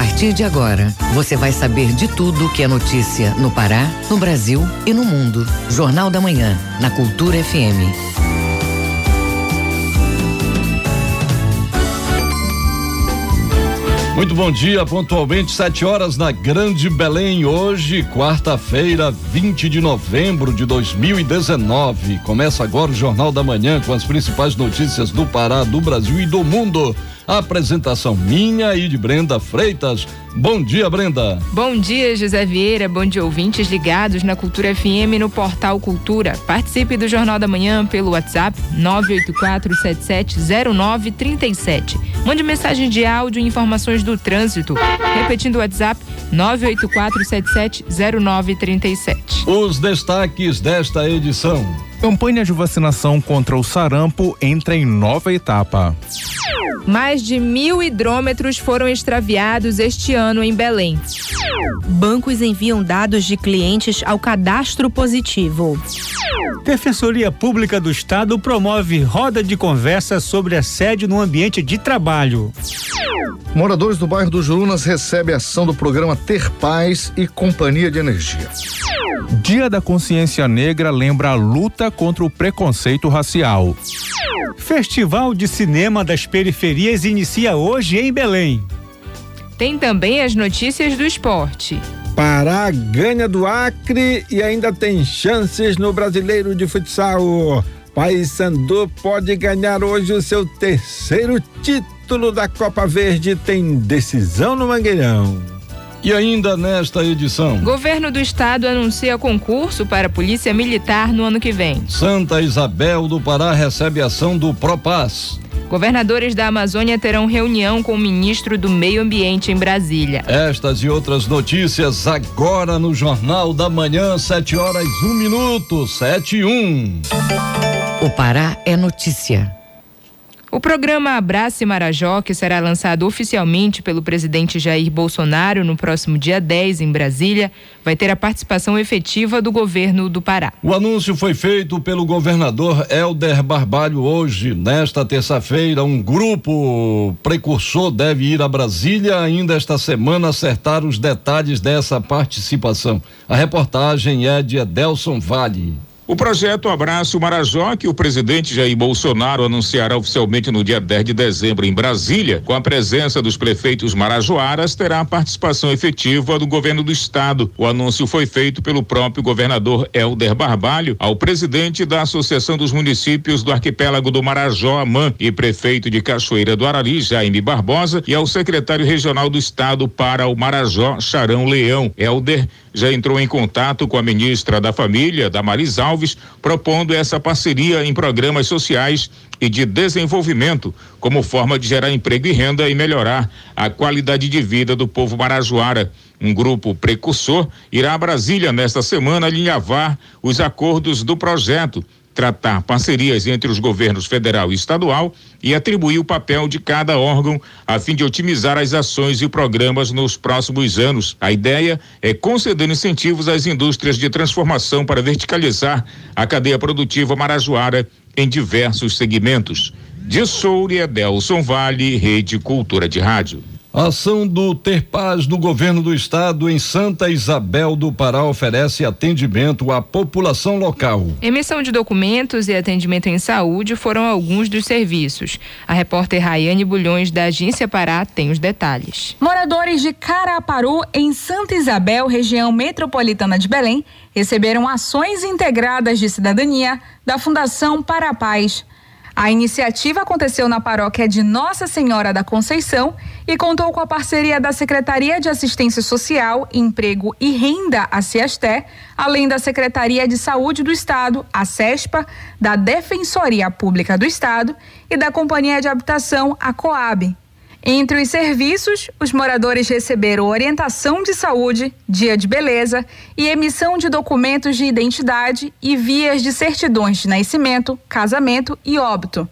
partir de agora, você vai saber de tudo que é notícia no Pará, no Brasil e no mundo. Jornal da Manhã, na Cultura FM. Muito bom dia, pontualmente 7 horas na Grande Belém. Hoje, quarta-feira, 20 de novembro de 2019. Começa agora o Jornal da Manhã com as principais notícias do Pará, do Brasil e do mundo. Apresentação minha e de Brenda Freitas. Bom dia, Brenda. Bom dia, José Vieira. Bom dia, ouvintes ligados na Cultura FM no Portal Cultura. Participe do Jornal da Manhã pelo WhatsApp 984770937. Mande mensagem de áudio e informações do trânsito. Repetindo o WhatsApp 984770937. Os destaques desta edição. Campanha de vacinação contra o sarampo entra em nova etapa. Mais de mil hidrômetros foram extraviados este ano em Belém. Bancos enviam dados de clientes ao cadastro positivo. Defensoria Pública do Estado promove roda de conversa sobre assédio no ambiente de trabalho. Moradores do bairro do Jurunas recebem ação do programa Ter Paz e Companhia de Energia. Dia da Consciência Negra lembra a luta contra o preconceito racial. Festival de Cinema das Periferias inicia hoje em Belém. Tem também as notícias do esporte. Pará ganha do Acre e ainda tem chances no Brasileiro de Futsal. Paysandu pode ganhar hoje o seu terceiro título da Copa Verde. Tem decisão no Mangueirão. E ainda nesta edição. Governo do Estado anuncia concurso para a Polícia Militar no ano que vem. Santa Isabel do Pará recebe ação do Propaz. Governadores da Amazônia terão reunião com o ministro do Meio Ambiente em Brasília. Estas e outras notícias agora no Jornal da Manhã, 7 horas 1 minuto, 7 e 1. O Pará é notícia. O programa Abrace Marajó, que será lançado oficialmente pelo presidente Jair Bolsonaro no próximo dia 10 em Brasília, vai ter a participação efetiva do governo do Pará. O anúncio foi feito pelo governador Helder Barbalho hoje. Nesta terça-feira, um grupo precursor deve ir a Brasília ainda esta semana acertar os detalhes dessa participação. A reportagem é de Adelson Vale. O projeto Abraço Marajó, que o presidente Jair Bolsonaro anunciará oficialmente no dia 10 de dezembro em Brasília, com a presença dos prefeitos marajoaras, terá a participação efetiva do governo do estado. O anúncio foi feito pelo próprio governador Helder Barbalho ao presidente da Associação dos Municípios do Arquipélago do Marajó, AMAN, e prefeito de Cachoeira do Arari, Jaime Barbosa, e ao secretário regional do estado para o Marajó, Charão Leão. Helder já entrou em contato com a ministra da Família, Damaris Alves, propondo essa parceria em programas sociais e de desenvolvimento, como forma de gerar emprego e renda e melhorar a qualidade de vida do povo marajoara. Um grupo precursor irá a Brasília nesta semana alinhavar os acordos do projeto tratar parcerias entre os governos federal e estadual e atribuir o papel de cada órgão a fim de otimizar as ações e programas nos próximos anos. A ideia é conceder incentivos às indústrias de transformação para verticalizar a cadeia produtiva marajoara em diversos segmentos. De Soura, Delson Vale, Rede Cultura de Rádio. A ação do Ter Paz do governo do estado em Santa Isabel do Pará oferece atendimento à população local. Emissão de documentos e atendimento em saúde foram alguns dos serviços. A repórter Rayane Bulhões da Agência Pará tem os detalhes. Moradores de Caraparu, em Santa Isabel, região metropolitana de Belém, receberam ações integradas de cidadania da Fundação Para a Paz. A iniciativa aconteceu na paróquia de Nossa Senhora da Conceição e contou com a parceria da Secretaria de Assistência Social, Emprego e Renda, a CIASTE, além da Secretaria de Saúde do Estado, a CESPA, da Defensoria Pública do Estado e da Companhia de Habitação, a COAB. Entre os serviços, os moradores receberam orientação de saúde, dia de beleza e emissão de documentos de identidade e vias de certidões de nascimento, casamento e óbito.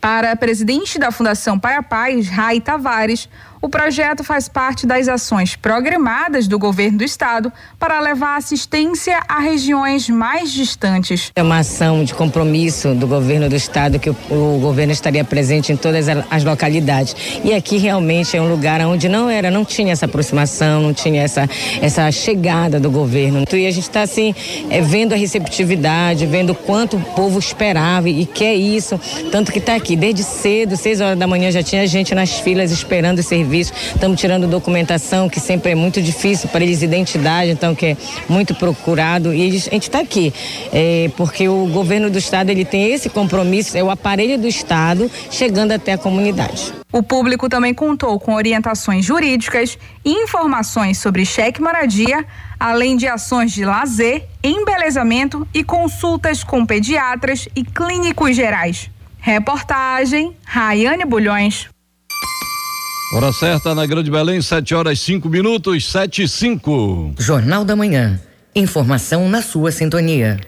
Para a presidente da Fundação Para a Paz, Rai Tavares, o projeto faz parte das ações programadas do governo do estado para levar assistência a regiões mais distantes. É uma ação de compromisso do governo do estado que o, o governo estaria presente em todas as localidades. E aqui realmente é um lugar onde não era, não tinha essa aproximação, não tinha essa, essa chegada do governo. E a gente está assim, é, vendo a receptividade, vendo quanto o povo esperava e quer isso. Tanto que está aqui desde cedo, seis horas da manhã já tinha gente nas filas esperando o serviço. Estamos tirando documentação, que sempre é muito difícil para eles, identidade, então que é muito procurado. E a gente está aqui, é, porque o governo do estado ele tem esse compromisso, é o aparelho do estado chegando até a comunidade. O público também contou com orientações jurídicas, informações sobre cheque moradia, além de ações de lazer, embelezamento e consultas com pediatras e clínicos gerais. Reportagem Raiane Bulhões. Hora certa na Grande Belém, 7 horas 5 minutos, 7 e 5. Jornal da Manhã. Informação na sua sintonia.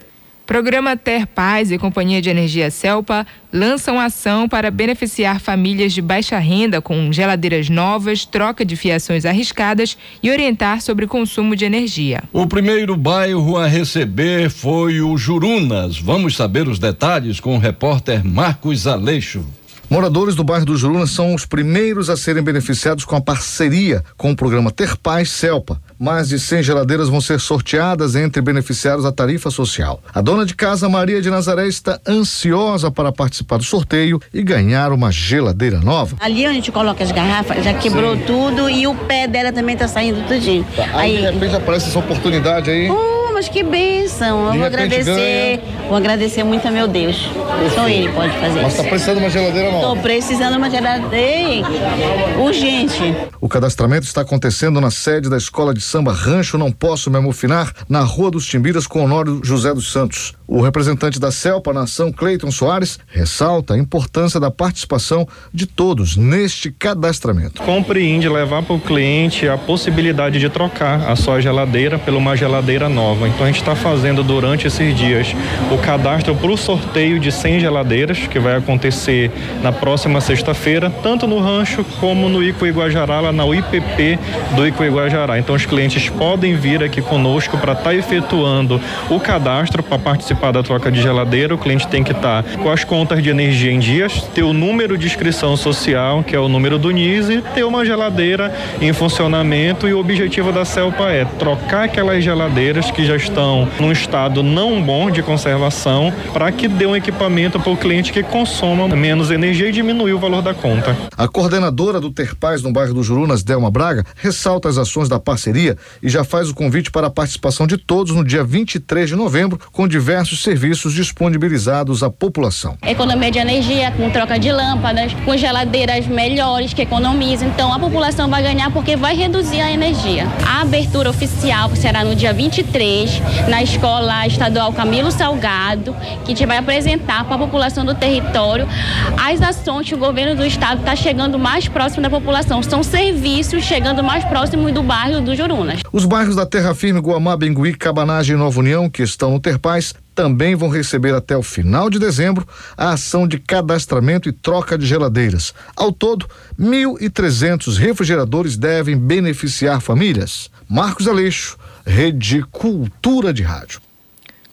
Programa Ter Paz e Companhia de Energia Celpa lançam ação para beneficiar famílias de baixa renda com geladeiras novas, troca de fiações arriscadas e orientar sobre consumo de energia. O primeiro bairro a receber foi o Jurunas. Vamos saber os detalhes com o repórter Marcos Aleixo. Moradores do bairro do Juruna são os primeiros a serem beneficiados com a parceria com o programa Ter Paz Celpa. Mais de 100 geladeiras vão ser sorteadas entre beneficiários da tarifa social. A dona de casa, Maria de Nazaré, está ansiosa para participar do sorteio e ganhar uma geladeira nova. Ali a gente coloca as garrafas, já quebrou Sim. tudo e o pé dela também está saindo tudinho. Tá. Aí, aí de repente aparece essa oportunidade aí. Uh, mas que bênção. Eu vou agradecer. Ganha. Vou agradecer muito a meu Deus. Só ele pode fazer Mas está precisando de uma geladeira nova? Estou precisando de uma geladeira urgente. O cadastramento está acontecendo na sede da Escola de Samba Rancho Não Posso Me Amofinar, na Rua dos Timbiras, com Honório José dos Santos. O representante da CELPA na ação, Cleiton Soares, ressalta a importância da participação de todos neste cadastramento. Compreende levar para o cliente a possibilidade de trocar a sua geladeira por uma geladeira nova. Então a gente está fazendo durante esses dias o cadastro para o sorteio de 100 geladeiras, que vai acontecer na próxima sexta-feira, tanto no rancho como no Ico Iguajará, lá na UIPP do Ico Iguajará. Então os clientes podem vir aqui conosco para estar tá efetuando o cadastro para participar participar da troca de geladeira, o cliente tem que estar tá com as contas de energia em dias, ter o número de inscrição social, que é o número do NIS, e ter uma geladeira em funcionamento. E o objetivo da CELPA é trocar aquelas geladeiras que já estão num estado não bom de conservação, para que dê um equipamento para o cliente que consoma menos energia e diminuir o valor da conta. A coordenadora do Ter Paz no bairro do Jurunas, Delma Braga, ressalta as ações da parceria e já faz o convite para a participação de todos no dia 23 de novembro, com diversos diversos serviços disponibilizados à população. Economia de energia, com troca de lâmpadas, com geladeiras melhores que economizam. Então a população vai ganhar porque vai reduzir a energia. A abertura oficial será no dia 23, na Escola Estadual Camilo Salgado, que a gente vai apresentar para a população do território as ações que o governo do estado está chegando mais próximo da população. São serviços chegando mais próximo do bairro do Jurunas. Os bairros da Terra Firme, Guamá, Bengui, Cabanagem e Nova União, que estão no Terpaz, também vão receber até o final de dezembro a ação de cadastramento e troca de geladeiras. Ao todo, 1.300 refrigeradores devem beneficiar famílias. Marcos Aleixo, Rede Cultura de Rádio.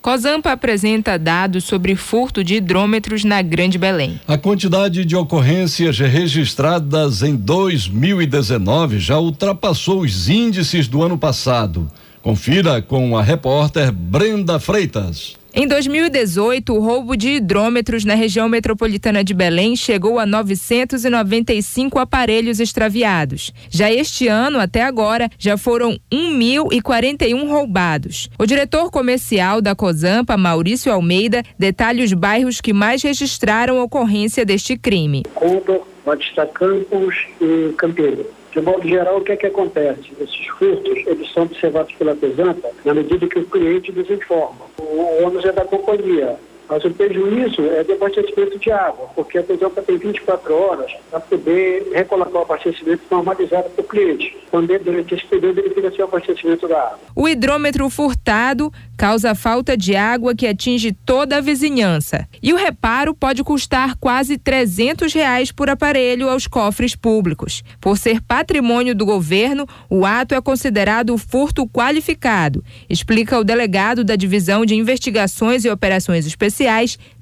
Cosampa apresenta dados sobre furto de hidrômetros na Grande Belém. A quantidade de ocorrências registradas em 2019 já ultrapassou os índices do ano passado. Confira com a repórter Brenda Freitas. Em 2018, o roubo de hidrômetros na região metropolitana de Belém chegou a 995 aparelhos extraviados. Já este ano, até agora, já foram 1.041 roubados. O diretor comercial da Cozampa, Maurício Almeida, detalha os bairros que mais registraram ocorrência deste crime. Condor, Batista Campos e Campeiro. De modo geral, o que é que acontece? Esses furtos, eles são observados pela Pesampa na medida que o cliente desinforma. O ônus é da companhia. Mas o prejuízo é de abastecimento de água, porque a Pesampa tem 24 horas para poder recolocar o abastecimento normalizado para o cliente. quando durante esse período ele fica sem abastecimento da água. O hidrômetro furtado causa falta de água que atinge toda a vizinhança. E o reparo pode custar quase 300 reais por aparelho aos cofres públicos. Por ser patrimônio do governo, o ato é considerado furto qualificado, explica o delegado da Divisão de Investigações e Operações Especiais,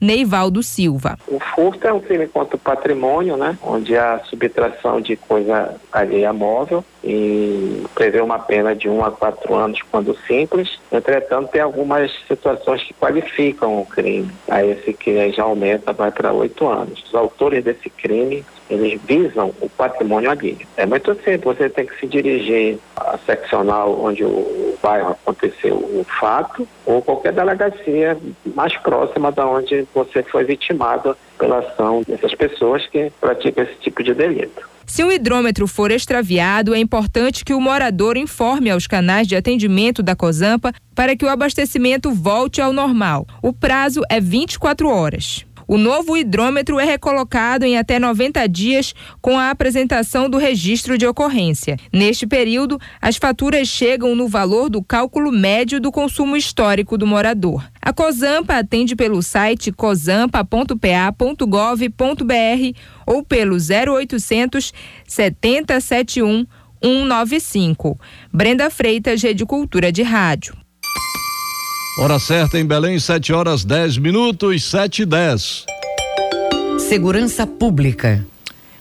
Neivaldo Silva. O furto é um crime contra o patrimônio, né? Onde há subtração de coisa alheia móvel e prevê uma pena de um a quatro anos quando simples. Entretanto, tem algumas situações que qualificam o crime. Aí esse que já aumenta, vai para oito anos. Os autores desse crime eles visam o patrimônio alheio. É muito simples, você tem que se dirigir à seccional onde o bairro aconteceu o fato ou qualquer delegacia mais próxima da onde você foi vitimado pela ação dessas pessoas que praticam esse tipo de delito. Se o hidrômetro for extraviado, é importante que o morador informe aos canais de atendimento da COSAMPA para que o abastecimento volte ao normal. O prazo é 24 horas. O novo hidrômetro é recolocado em até 90 dias com a apresentação do registro de ocorrência. Neste período, as faturas chegam no valor do cálculo médio do consumo histórico do morador. A COSAMPA atende pelo site cosampa.pa.gov.br ou pelo 0800 7071 195. Brenda Freitas, Rede Cultura de Rádio. Hora certa em Belém, 7 horas 10 minutos, 7 e 10. Segurança Pública.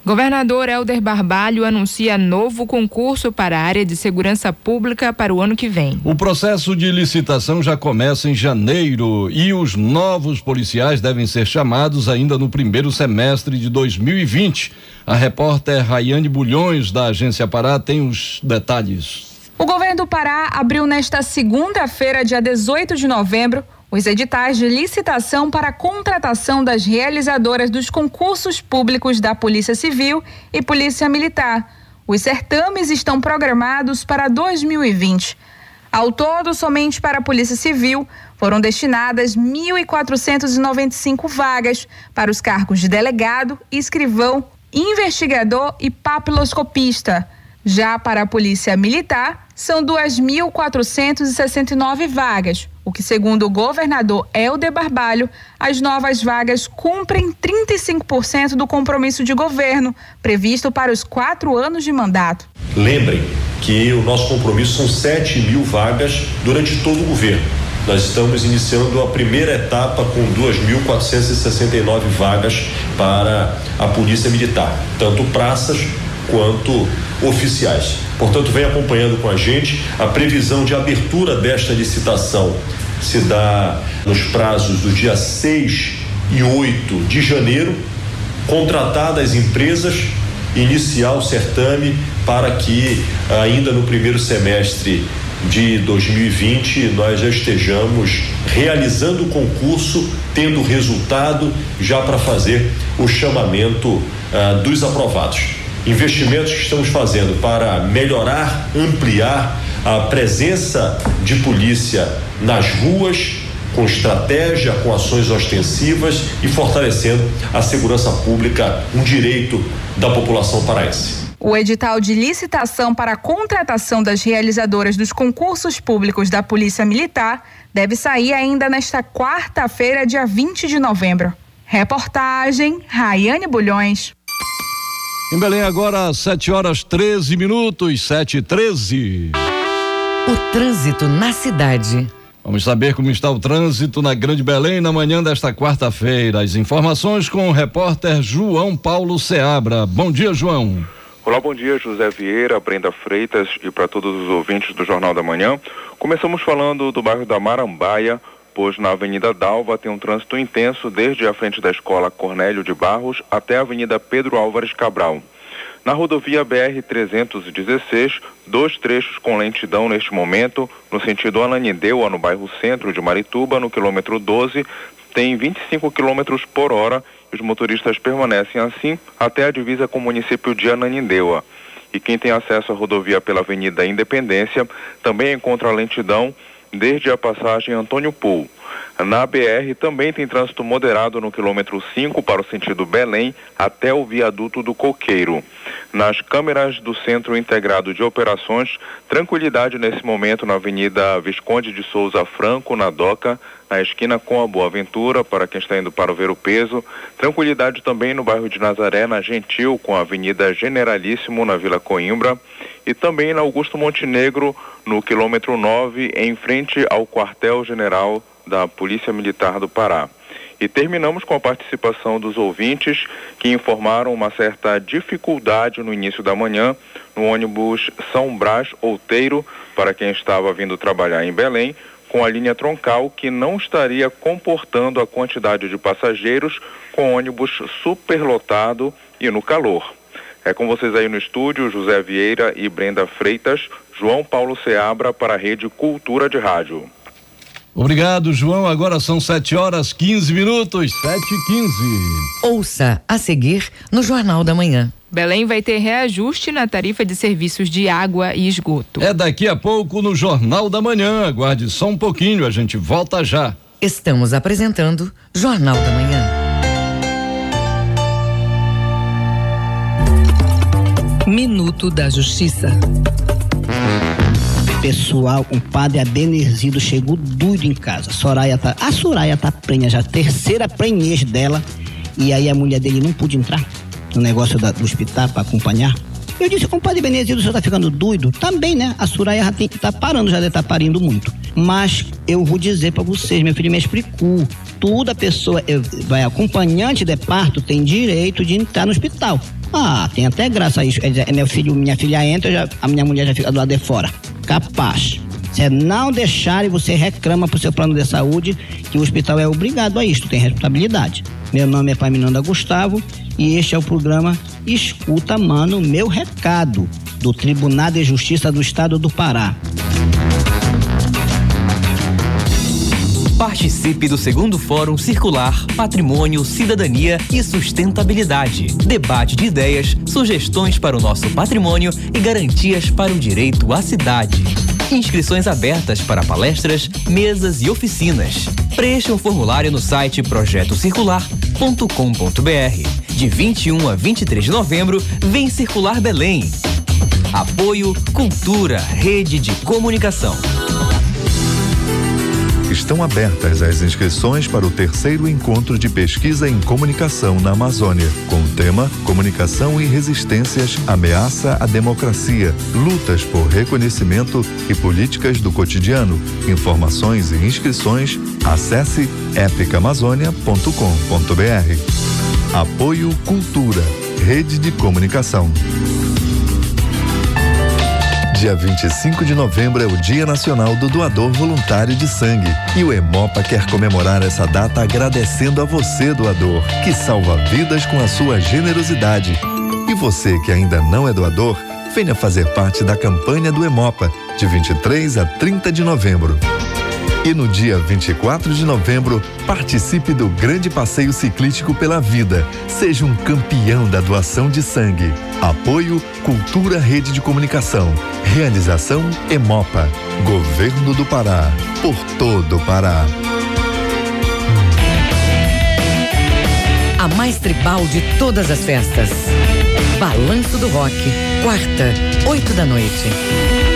Governador Helder Barbalho anuncia novo concurso para a área de segurança pública para o ano que vem. O processo de licitação já começa em janeiro e os novos policiais devem ser chamados ainda no primeiro semestre de 2020. A repórter Rayane Bulhões, da Agência Pará, tem os detalhes. O governo do Pará abriu nesta segunda-feira, dia 18 de novembro, os editais de licitação para a contratação das realizadoras dos concursos públicos da Polícia Civil e Polícia Militar. Os certames estão programados para 2020. Ao todo, somente para a Polícia Civil foram destinadas 1.495 vagas para os cargos de delegado, escrivão, investigador e papiloscopista. Já para a Polícia Militar, são 2.469 vagas, o que, segundo o governador Helder Barbalho, as novas vagas cumprem 35% do compromisso de governo previsto para os quatro anos de mandato. Lembrem que o nosso compromisso são 7 mil vagas durante todo o governo. Nós estamos iniciando a primeira etapa com 2.469 vagas para a Polícia Militar, tanto praças quanto oficiais. Portanto, vem acompanhando com a gente a previsão de abertura desta licitação se dá nos prazos do dia 6 e 8 de janeiro, contratadas empresas iniciar o certame para que ainda no primeiro semestre de 2020 nós já estejamos realizando o concurso, tendo resultado já para fazer o chamamento ah, dos aprovados investimentos que estamos fazendo para melhorar, ampliar a presença de polícia nas ruas, com estratégia, com ações ostensivas e fortalecendo a segurança pública, um direito da população paraense. O edital de licitação para a contratação das realizadoras dos concursos públicos da Polícia Militar deve sair ainda nesta quarta-feira, dia 20 de novembro. Reportagem Raiane Bulhões. Em Belém agora, 7 horas 13 minutos, 7 e 13. O trânsito na cidade. Vamos saber como está o trânsito na Grande Belém na manhã desta quarta-feira. As informações com o repórter João Paulo Seabra. Bom dia, João. Olá, bom dia, José Vieira, Brenda Freitas e para todos os ouvintes do Jornal da Manhã. Começamos falando do bairro da Marambaia, pois na Avenida Dalva tem um trânsito intenso desde a frente da escola Cornélio de Barros até a Avenida Pedro Álvares Cabral. Na rodovia BR-316, dois trechos com lentidão neste momento, no sentido Ananindeua, no bairro Centro de Marituba, no quilômetro 12, tem 25 km por hora e os motoristas permanecem assim até a divisa com o município de Ananindeua. E quem tem acesso à rodovia pela Avenida Independência também encontra lentidão desde a passagem Antônio Pool. Na BR também tem trânsito moderado no quilômetro 5 para o sentido Belém até o viaduto do Coqueiro. Nas câmeras do Centro Integrado de Operações, tranquilidade nesse momento na Avenida Visconde de Souza Franco, na Doca, na esquina com a Boa Ventura, para quem está indo para o Ver o Peso. Tranquilidade também no bairro de Nazaré, na Gentil, com a Avenida Generalíssimo, na Vila Coimbra. E também na Augusto Montenegro, no quilômetro 9, em frente ao quartel-general da Polícia Militar do Pará. E terminamos com a participação dos ouvintes que informaram uma certa dificuldade no início da manhã no ônibus São Brás Outeiro, para quem estava vindo trabalhar em Belém, com a linha troncal que não estaria comportando a quantidade de passageiros com ônibus superlotado e no calor. É com vocês aí no estúdio, José Vieira e Brenda Freitas, João Paulo Seabra para a Rede Cultura de Rádio. Obrigado, João. Agora são 7 horas 15 minutos, 7 e 15. Ouça a seguir no Jornal da Manhã. Belém vai ter reajuste na tarifa de serviços de água e esgoto. É daqui a pouco no Jornal da Manhã. Aguarde só um pouquinho, a gente volta já. Estamos apresentando Jornal da Manhã. Minuto da Justiça. Pessoal, um padre abenerzido chegou doido em casa. Soraya tá, a Soraya tá prenha já, terceira prenhez dela. E aí a mulher dele não pôde entrar no negócio da, do hospital para acompanhar. Eu disse, compadre Benedito, você tá ficando doido? Também, né? A Soraya já tem, tá parando, já deve tá parindo muito. Mas eu vou dizer para vocês, meu filho me explicou. Toda pessoa eu, vai acompanhante de parto tem direito de entrar no hospital. Ah, tem até graça isso. É, meu filho, minha filha entra, já, a minha mulher já fica do lado de fora. Capaz. Se não deixar e você reclama pro seu plano de saúde que o hospital é obrigado a isso, tem responsabilidade. Meu nome é Paminanda Gustavo e este é o programa Escuta Mano Meu Recado, do Tribunal de Justiça do Estado do Pará. Participe do segundo Fórum Circular Patrimônio, Cidadania e Sustentabilidade. Debate de ideias, sugestões para o nosso patrimônio e garantias para o direito à cidade. Inscrições abertas para palestras, mesas e oficinas. Preencha um formulário no site projetocircular.com.br. De 21 a 23 de novembro, vem Circular Belém. Apoio Cultura, Rede de Comunicação estão abertas as inscrições para o terceiro encontro de pesquisa em comunicação na Amazônia, com o tema Comunicação e Resistências, Ameaça à Democracia, Lutas por Reconhecimento e Políticas do Cotidiano. Informações e inscrições, acesse epicamazônia.com.br. Apoio Cultura, Rede de Comunicação. Dia 25 de novembro é o Dia Nacional do Doador Voluntário de Sangue. E o Hemopa quer comemorar essa data agradecendo a você, doador, que salva vidas com a sua generosidade. E você que ainda não é doador, venha fazer parte da campanha do Hemopa, de 23 a 30 de novembro. E no dia 24 de novembro, participe do Grande Passeio Ciclístico pela Vida. Seja um campeão da doação de sangue. Apoio Cultura Rede de Comunicação. Realização Emopa. Governo do Pará. Por todo o Pará. A mais tribal de todas as festas. Balanço do Rock. Quarta, oito da noite.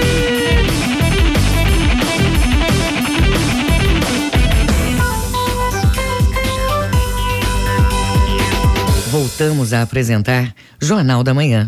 Voltamos a apresentar Jornal da Manhã.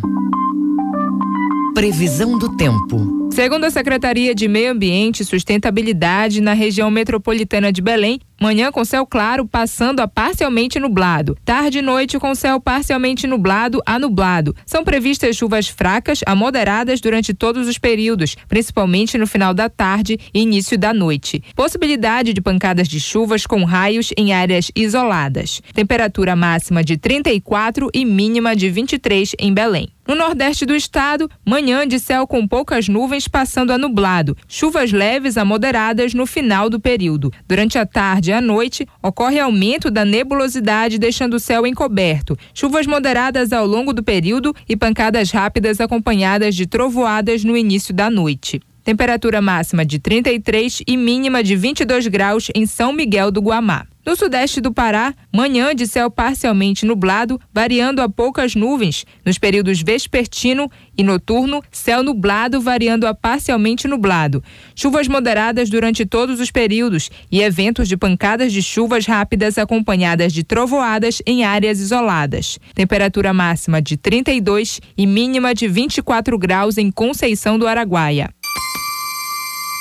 Previsão do tempo. Segundo a Secretaria de Meio Ambiente e Sustentabilidade na região metropolitana de Belém, manhã com céu claro passando a parcialmente nublado, tarde e noite com céu parcialmente nublado a nublado. São previstas chuvas fracas a moderadas durante todos os períodos, principalmente no final da tarde e início da noite. Possibilidade de pancadas de chuvas com raios em áreas isoladas. Temperatura máxima de 34 e mínima de 23 em Belém. No nordeste do estado, manhã de céu com poucas nuvens passando a nublado, chuvas leves a moderadas no final do período. Durante a tarde e a noite, ocorre aumento da nebulosidade, deixando o céu encoberto. Chuvas moderadas ao longo do período e pancadas rápidas acompanhadas de trovoadas no início da noite. Temperatura máxima de 33 e mínima de 22 graus em São Miguel do Guamá. No sudeste do Pará, manhã de céu parcialmente nublado, variando a poucas nuvens. Nos períodos vespertino e noturno, céu nublado, variando a parcialmente nublado. Chuvas moderadas durante todos os períodos e eventos de pancadas de chuvas rápidas acompanhadas de trovoadas em áreas isoladas. Temperatura máxima de 32 e mínima de 24 graus em Conceição do Araguaia.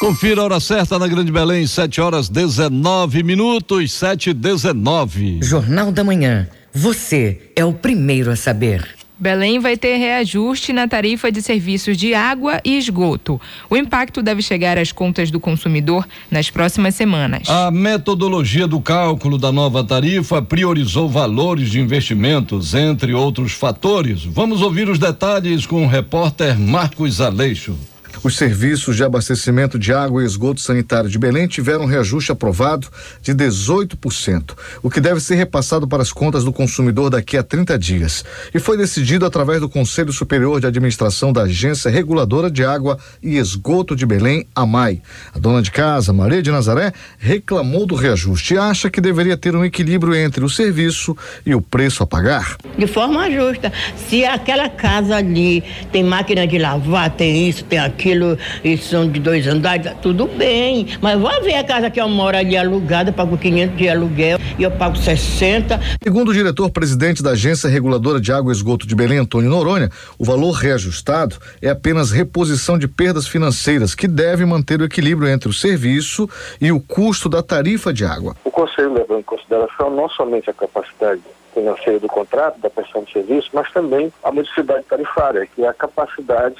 Confira a hora certa na Grande Belém, 7 horas 19 minutos, 7 e 19. Jornal da Manhã. Você é o primeiro a saber. Belém vai ter reajuste na tarifa de serviços de água e esgoto. O impacto deve chegar às contas do consumidor nas próximas semanas. A metodologia do cálculo da nova tarifa priorizou valores de investimentos, entre outros fatores. Vamos ouvir os detalhes com o repórter Marcos Aleixo. Os serviços de abastecimento de água e esgoto sanitário de Belém tiveram um reajuste aprovado de 18%, o que deve ser repassado para as contas do consumidor daqui a 30 dias. E foi decidido através do Conselho Superior de Administração da Agência Reguladora de Água e Esgoto de Belém, AMAI. A dona de casa, Maria de Nazaré, reclamou do reajuste e acha que deveria ter um equilíbrio entre o serviço e o preço a pagar. De forma justa. Se aquela casa ali tem máquina de lavar, tem isso, tem aquilo aquilo, e são de dois andares, tudo bem. Mas vá ver a casa que eu moro ali alugada, pago 500 de aluguel e eu pago 60. Segundo o diretor-presidente da Agência Reguladora de Água e Esgoto de Belém, Antônio Noronha, o valor reajustado é apenas reposição de perdas financeiras que deve manter o equilíbrio entre o serviço e o custo da tarifa de água. O Conselho levou em consideração não somente a capacidade financeira do contrato, da prestação de serviço, mas também a modicidade tarifária, que é a capacidade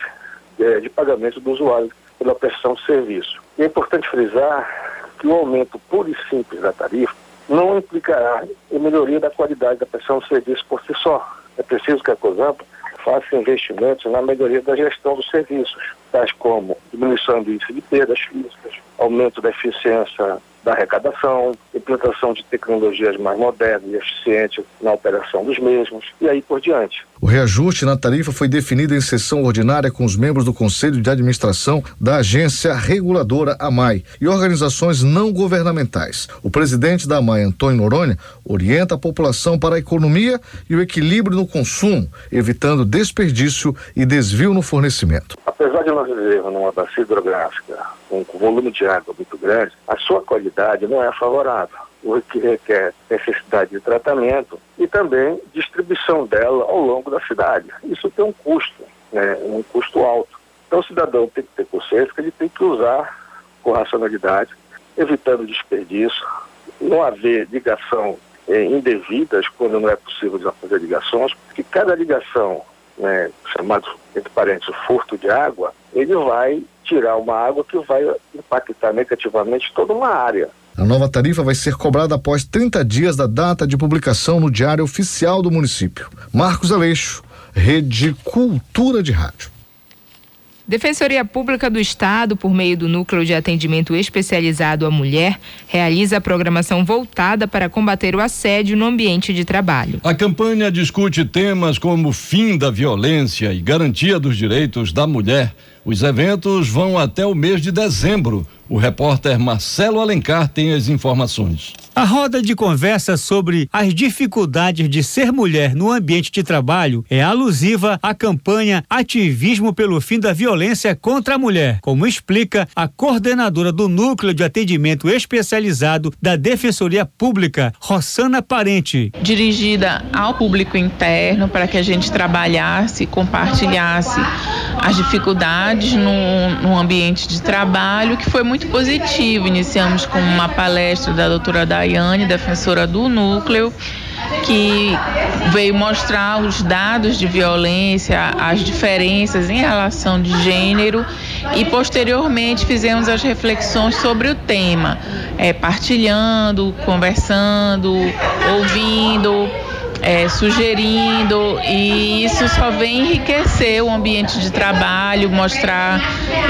é, de pagamento do usuário pela prestação de serviço. E é importante frisar que o aumento puro e simples da tarifa não implicará em melhoria da qualidade da prestação de serviço por si só. É preciso que a COSAMPA faça investimentos na melhoria da gestão dos serviços, tais como diminuição do índice de perdas físicas, aumento da eficiência da arrecadação, implantação de tecnologias mais modernas e eficientes na operação dos mesmos e aí por diante. O reajuste na tarifa foi definido em sessão ordinária com os membros do Conselho de Administração da agência reguladora AMAI e organizações não governamentais. O presidente da AMAI, Antônio Noronha, orienta a população para a economia e o equilíbrio no consumo, evitando desperdício e desvio no fornecimento. Apesar de nós vivermos numa bacia hidrográfica com volume de água muito grande, a sua qualidade não é favorável o que requer necessidade de tratamento e também distribuição dela ao longo da cidade. Isso tem um custo, né, um custo alto. Então o cidadão tem que ter consciência que ele tem que usar com racionalidade, evitando desperdício, não haver ligação eh, indevidas quando não é possível já fazer ligações, porque cada ligação, né, chamado entre parênteses furto de água, ele vai tirar uma água que vai impactar negativamente toda uma área. A nova tarifa vai ser cobrada após 30 dias da data de publicação no Diário Oficial do município. Marcos Aleixo, Rede Cultura de Rádio. Defensoria Pública do Estado, por meio do Núcleo de Atendimento Especializado à Mulher, realiza a programação voltada para combater o assédio no ambiente de trabalho. A campanha discute temas como fim da violência e garantia dos direitos da mulher. Os eventos vão até o mês de dezembro. O repórter Marcelo Alencar tem as informações. A roda de conversa sobre as dificuldades de ser mulher no ambiente de trabalho é alusiva à campanha Ativismo pelo Fim da Violência contra a Mulher, como explica a coordenadora do Núcleo de Atendimento Especializado da Defensoria Pública, Rossana Parente. Dirigida ao público interno para que a gente trabalhasse, compartilhasse as dificuldades no, no ambiente de trabalho, que foi muito positivo. Iniciamos com uma palestra da doutora Dai Daiane, defensora do núcleo, que veio mostrar os dados de violência, as diferenças em relação de gênero e posteriormente fizemos as reflexões sobre o tema, é, partilhando, conversando, ouvindo. É, sugerindo e isso só vem enriquecer o ambiente de trabalho, mostrar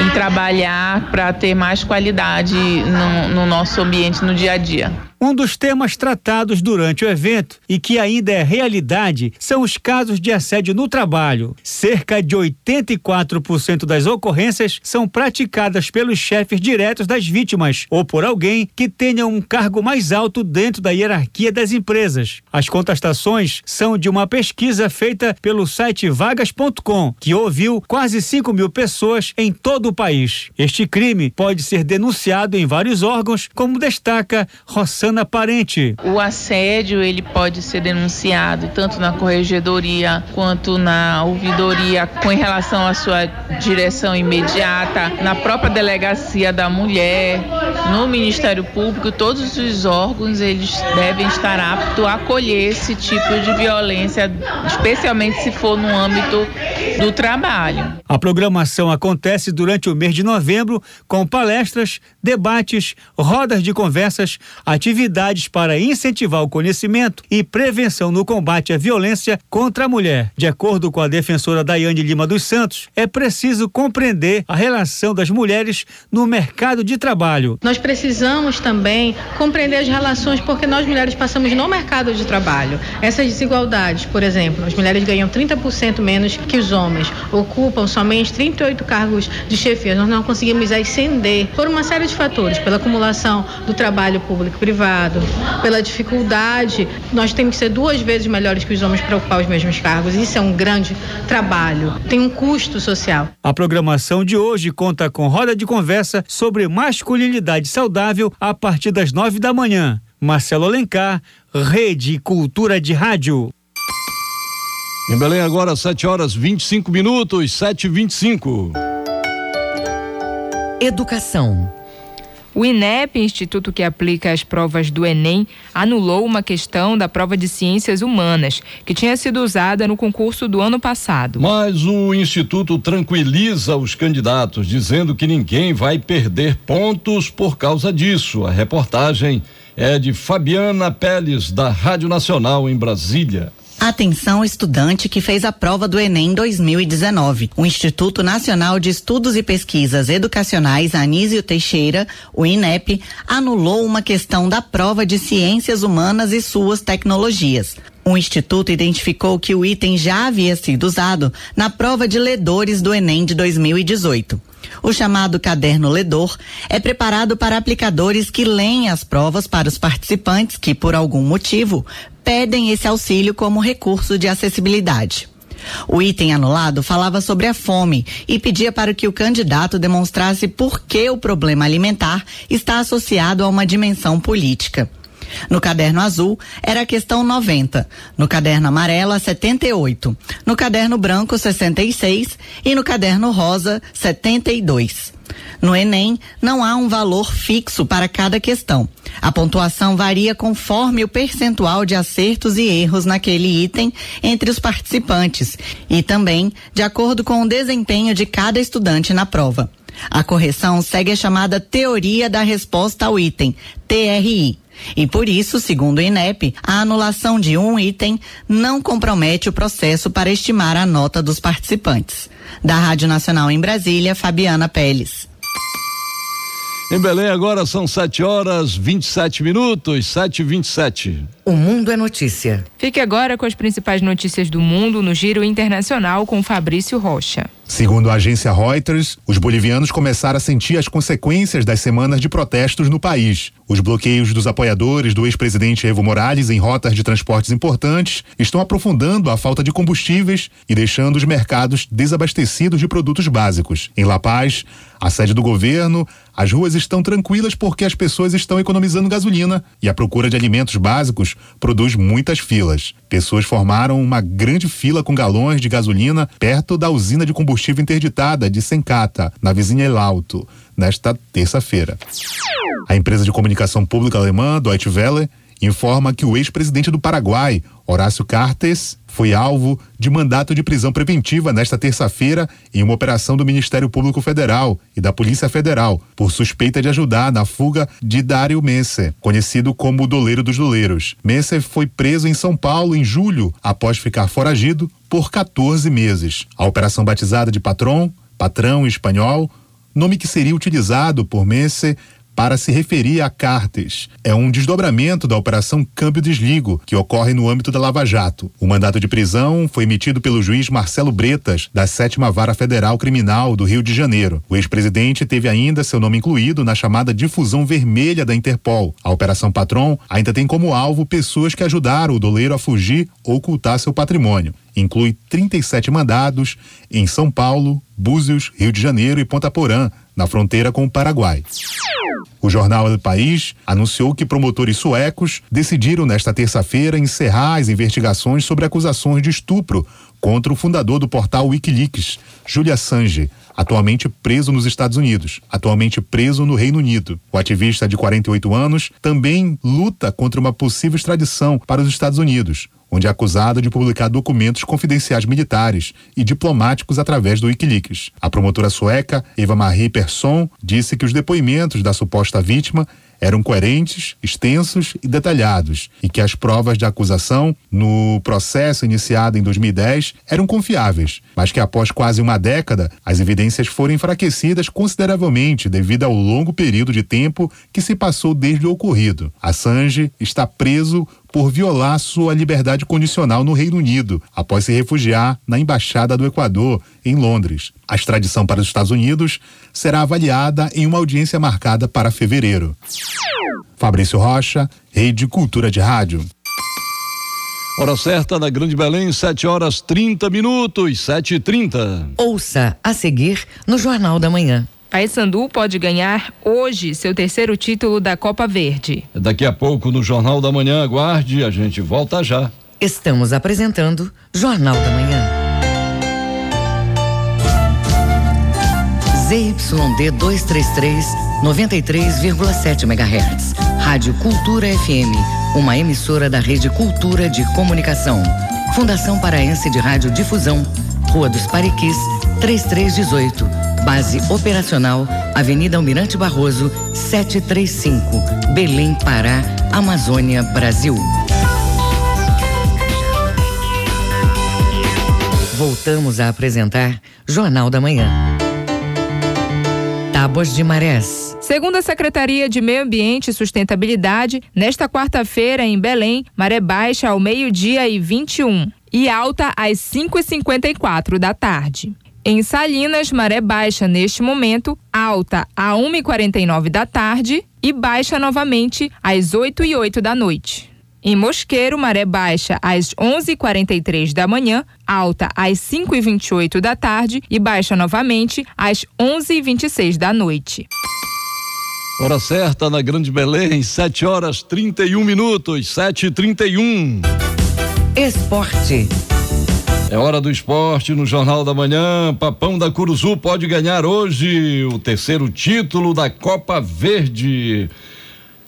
e trabalhar para ter mais qualidade no, no nosso ambiente no dia a dia. Um dos temas tratados durante o evento e que ainda é realidade são os casos de assédio no trabalho. Cerca de 84% das ocorrências são praticadas pelos chefes diretos das vítimas ou por alguém que tenha um cargo mais alto dentro da hierarquia das empresas. As contestações são de uma pesquisa feita pelo site vagas.com, que ouviu quase 5 mil pessoas em todo o país. Este crime pode ser denunciado em vários órgãos, como destaca Rossana Parente. O assédio ele pode ser denunciado tanto na corregedoria quanto na ouvidoria com relação à sua direção imediata, na própria delegacia da mulher, no Ministério Público, todos os órgãos eles devem estar aptos a acolher esse tipo de violência, especialmente se for no âmbito do trabalho. A programação acontece durante o mês de novembro com palestras, debates, rodas de conversas, atividades para incentivar o conhecimento e prevenção no combate à violência contra a mulher. De acordo com a defensora Daiane Lima dos Santos, é preciso compreender a relação das mulheres no mercado de trabalho. Nós precisamos também compreender as relações porque nós mulheres passamos no mercado de trabalho. Essas desigualdades, por exemplo, as mulheres ganham 30% menos que os homens, ocupam somente 38 cargos de chefia. Nós não conseguimos ascender por uma série de fatores, pela acumulação do trabalho público-privado, pela dificuldade. Nós temos que ser duas vezes melhores que os homens para ocupar os mesmos cargos. Isso é um grande trabalho. Tem um custo social. A programação de hoje conta com roda de conversa sobre masculinidade saudável a partir das nove da manhã. Marcelo Alencar, Rede Cultura de Rádio. Em Belém agora, 7 horas 25 minutos, 7 e 25 Educação. O INEP, instituto que aplica as provas do Enem, anulou uma questão da prova de ciências humanas, que tinha sido usada no concurso do ano passado. Mas o instituto tranquiliza os candidatos, dizendo que ninguém vai perder pontos por causa disso. A reportagem é de Fabiana Peles, da Rádio Nacional, em Brasília. Atenção estudante que fez a prova do Enem 2019. O Instituto Nacional de Estudos e Pesquisas Educacionais Anísio Teixeira, o INEP, anulou uma questão da prova de Ciências Humanas e suas tecnologias. O Instituto identificou que o item já havia sido usado na prova de ledores do Enem de 2018. O chamado caderno ledor é preparado para aplicadores que leem as provas para os participantes que, por algum motivo, pedem esse auxílio como recurso de acessibilidade. O item anulado falava sobre a fome e pedia para que o candidato demonstrasse por que o problema alimentar está associado a uma dimensão política. No caderno azul era a questão 90, no caderno amarelo a 78, no caderno branco 66 e no caderno rosa 72. No Enem, não há um valor fixo para cada questão. A pontuação varia conforme o percentual de acertos e erros naquele item entre os participantes e também de acordo com o desempenho de cada estudante na prova. A correção segue a chamada Teoria da Resposta ao Item, TRI. E por isso, segundo o INEP, a anulação de um item não compromete o processo para estimar a nota dos participantes. Da Rádio Nacional em Brasília, Fabiana Peles. Em Belém agora são 7 horas 27 minutos, 7 e 27 O mundo é notícia. Fique agora com as principais notícias do mundo no Giro Internacional com Fabrício Rocha. Segundo a agência Reuters, os bolivianos começaram a sentir as consequências das semanas de protestos no país. Os bloqueios dos apoiadores do ex-presidente Evo Morales em rotas de transportes importantes estão aprofundando a falta de combustíveis e deixando os mercados desabastecidos de produtos básicos. Em La Paz, a sede do governo, as ruas estão tranquilas porque as pessoas estão economizando gasolina e a procura de alimentos básicos produz muitas filas. Pessoas formaram uma grande fila com galões de gasolina perto da usina de combustível interditada de Sencata, na vizinha El Alto, nesta terça-feira. A empresa de comunicação pública alemã, Deutsche Welle, informa que o ex-presidente do Paraguai, Horácio Cartes, foi alvo de mandato de prisão preventiva nesta terça-feira em uma operação do Ministério Público Federal e da Polícia Federal por suspeita de ajudar na fuga de Dário Messer, conhecido como o Doleiro dos Doleiros. Messer foi preso em São Paulo em julho após ficar foragido por 14 meses. A operação batizada de Patrão, Patrão em espanhol, nome que seria utilizado por Messer para se referir a Cartes. É um desdobramento da Operação Câmbio Desligo, que ocorre no âmbito da Lava Jato. O mandato de prisão foi emitido pelo juiz Marcelo Bretas, da Sétima Vara Federal Criminal do Rio de Janeiro. O ex-presidente teve ainda seu nome incluído na chamada difusão vermelha da Interpol. A Operação Patron ainda tem como alvo pessoas que ajudaram o doleiro a fugir ou ocultar seu patrimônio. Inclui 37 mandados em São Paulo, Búzios, Rio de Janeiro e Ponta Porã, na fronteira com o Paraguai. O jornal El País anunciou que promotores suecos decidiram nesta terça-feira encerrar as investigações sobre acusações de estupro contra o fundador do portal Wikileaks, Julia Assange, atualmente preso nos Estados Unidos, atualmente preso no Reino Unido. O ativista de 48 anos também luta contra uma possível extradição para os Estados Unidos onde é acusado de publicar documentos confidenciais militares e diplomáticos através do Wikileaks. A promotora sueca Eva Marie Persson disse que os depoimentos da suposta vítima eram coerentes, extensos e detalhados, e que as provas de acusação no processo iniciado em 2010 eram confiáveis, mas que após quase uma década, as evidências foram enfraquecidas consideravelmente devido ao longo período de tempo que se passou desde o ocorrido. Assange está preso por violar sua liberdade condicional no Reino Unido, após se refugiar na Embaixada do Equador, em Londres. A extradição para os Estados Unidos será avaliada em uma audiência marcada para fevereiro. Fabrício Rocha, Rede Cultura de Rádio. Hora certa na Grande Belém, 7 horas 30 minutos, 7 e 30 Ouça a seguir no Jornal da Manhã. Paysandu pode ganhar hoje seu terceiro título da Copa Verde. Daqui a pouco no Jornal da Manhã, aguarde, a gente volta já. Estamos apresentando Jornal da Manhã. ZYD 233, 93,7 MHz. Rádio Cultura FM, uma emissora da Rede Cultura de Comunicação. Fundação Paraense de Rádio Difusão, Rua dos Pariquis, 3318. Base operacional, Avenida Almirante Barroso, 735, Belém, Pará, Amazônia, Brasil. Voltamos a apresentar Jornal da Manhã. Tábuas de Marés. Segundo a Secretaria de Meio Ambiente e Sustentabilidade, nesta quarta-feira em Belém, maré baixa ao meio-dia e 21 e alta às 5h54 da tarde. Em Salinas, maré baixa neste momento, alta a 1h49 da tarde e baixa novamente às 8 e 8 da noite. Em Mosqueiro, maré baixa às 11h43 da manhã, alta às 5h28 da tarde e baixa novamente às 11h26 da noite. Hora certa na Grande Belém, 7 horas 31 minutos, 7 e 31 Esporte. É hora do esporte no Jornal da Manhã. Papão da Curuzu pode ganhar hoje o terceiro título da Copa Verde.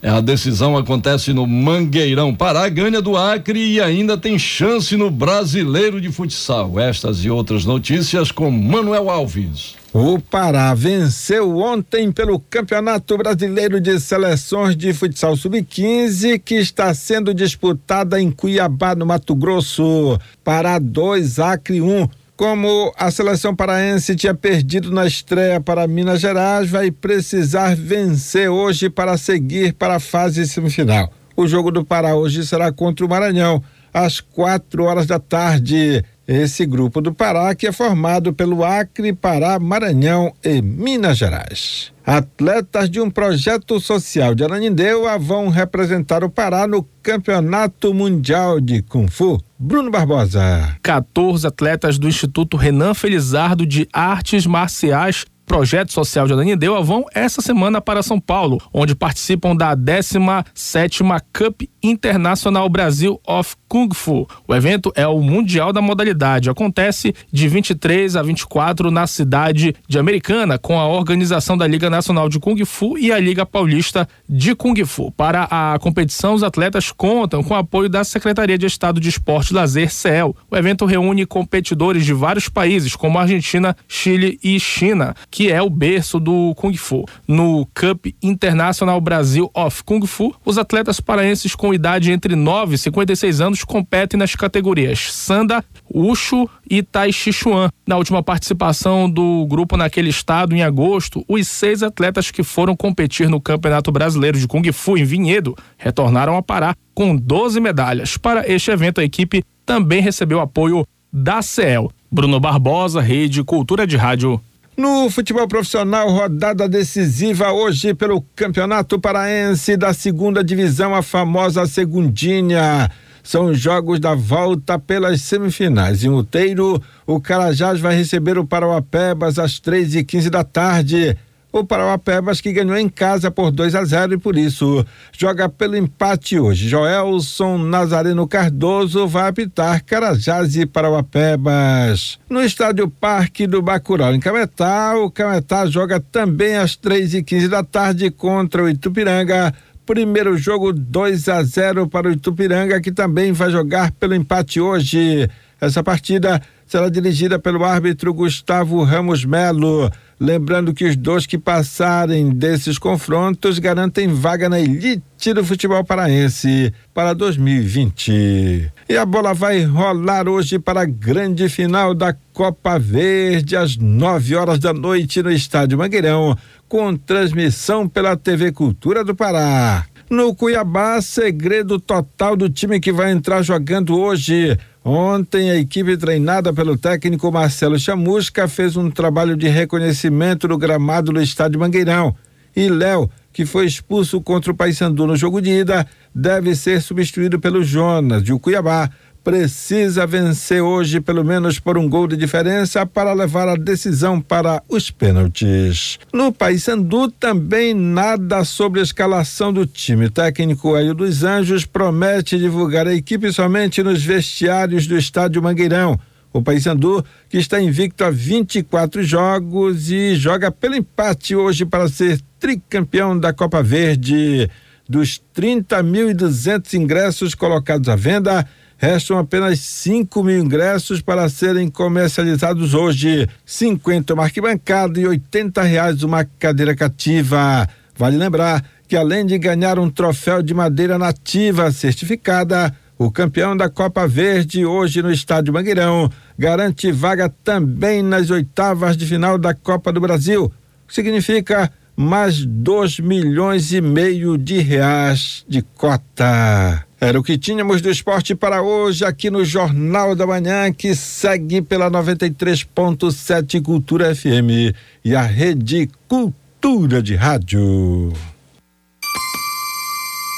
A decisão acontece no Mangueirão. Pará ganha do Acre e ainda tem chance no Brasileiro de Futsal. Estas e outras notícias com Manuel Alves. O Pará venceu ontem pelo Campeonato Brasileiro de Seleções de Futsal Sub-15, que está sendo disputada em Cuiabá, no Mato Grosso. Pará 2, Acre 1. Um. Como a seleção paraense tinha perdido na estreia para Minas Gerais, vai precisar vencer hoje para seguir para a fase semifinal. O jogo do Pará hoje será contra o Maranhão, às quatro horas da tarde. Esse grupo do Pará que é formado pelo Acre, Pará, Maranhão e Minas Gerais. Atletas de um projeto social de Ananindeua vão representar o Pará no Campeonato Mundial de Kung Fu. Bruno Barbosa. 14 atletas do Instituto Renan Felizardo de Artes Marciais Projeto Social de Ananindeua vão essa semana para São Paulo, onde participam da 17ª Cup Internacional Brasil of Kung Fu. O evento é o mundial da modalidade. Acontece de 23 a 24 na cidade de Americana, com a organização da Liga Nacional de Kung Fu e a Liga Paulista de Kung Fu. Para a competição, os atletas contam com o apoio da Secretaria de Estado de Esporte e Lazer, CEL. O evento reúne competidores de vários países, como Argentina, Chile e China, que é o berço do Kung Fu. No Cup Internacional Brasil of Kung Fu, os atletas paraenses com com idade entre 9 e 56 anos competem nas categorias Sanda, Ucho e Taixichuan. Na última participação do grupo naquele estado, em agosto, os seis atletas que foram competir no Campeonato Brasileiro de Kung Fu em Vinhedo retornaram a Pará com 12 medalhas. Para este evento, a equipe também recebeu apoio da CEL. Bruno Barbosa, Rede Cultura de Rádio. No futebol profissional, rodada decisiva hoje pelo Campeonato Paraense da segunda divisão, a famosa Segundinha. São os jogos da volta pelas semifinais. Em Uteiro, o Carajás vai receber o Parauapebas às três e quinze da tarde o Parauapebas que ganhou em casa por 2 a 0 e por isso joga pelo empate hoje. Joelson Nazareno Cardoso vai apitar Carajás e Parauapebas. No estádio Parque do Bacurau, em Cametá, o Cametá joga também às 3 e 15 da tarde contra o Itupiranga. Primeiro jogo 2 a 0 para o Itupiranga, que também vai jogar pelo empate hoje. Essa partida será dirigida pelo árbitro Gustavo Ramos Melo. Lembrando que os dois que passarem desses confrontos garantem vaga na elite do futebol paraense para 2020. E a bola vai rolar hoje para a grande final da Copa Verde às 9 horas da noite no Estádio Mangueirão, com transmissão pela TV Cultura do Pará. No Cuiabá, segredo total do time que vai entrar jogando hoje. Ontem, a equipe treinada pelo técnico Marcelo Chamusca fez um trabalho de reconhecimento no gramado do estádio Mangueirão. E Léo, que foi expulso contra o Paysandu no jogo de ida, deve ser substituído pelo Jonas de Cuiabá precisa vencer hoje pelo menos por um gol de diferença para levar a decisão para os pênaltis. No Paysandu também nada sobre a escalação do time. O técnico Hélio dos Anjos promete divulgar a equipe somente nos vestiários do estádio Mangueirão. O Paysandu, que está invicto a 24 jogos e joga pelo empate hoje para ser tricampeão da Copa Verde. Dos 30.200 ingressos colocados à venda, Restam apenas 5 mil ingressos para serem comercializados hoje. 50 uma arquibancada e 80 reais uma cadeira cativa. Vale lembrar que além de ganhar um troféu de madeira nativa certificada, o campeão da Copa Verde hoje no Estádio Mangueirão garante vaga também nas oitavas de final da Copa do Brasil. Significa mais dois milhões e meio de reais de cota. Era o que tínhamos do esporte para hoje aqui no Jornal da Manhã, que segue pela 93.7 Cultura FM e a Rede Cultura de Rádio.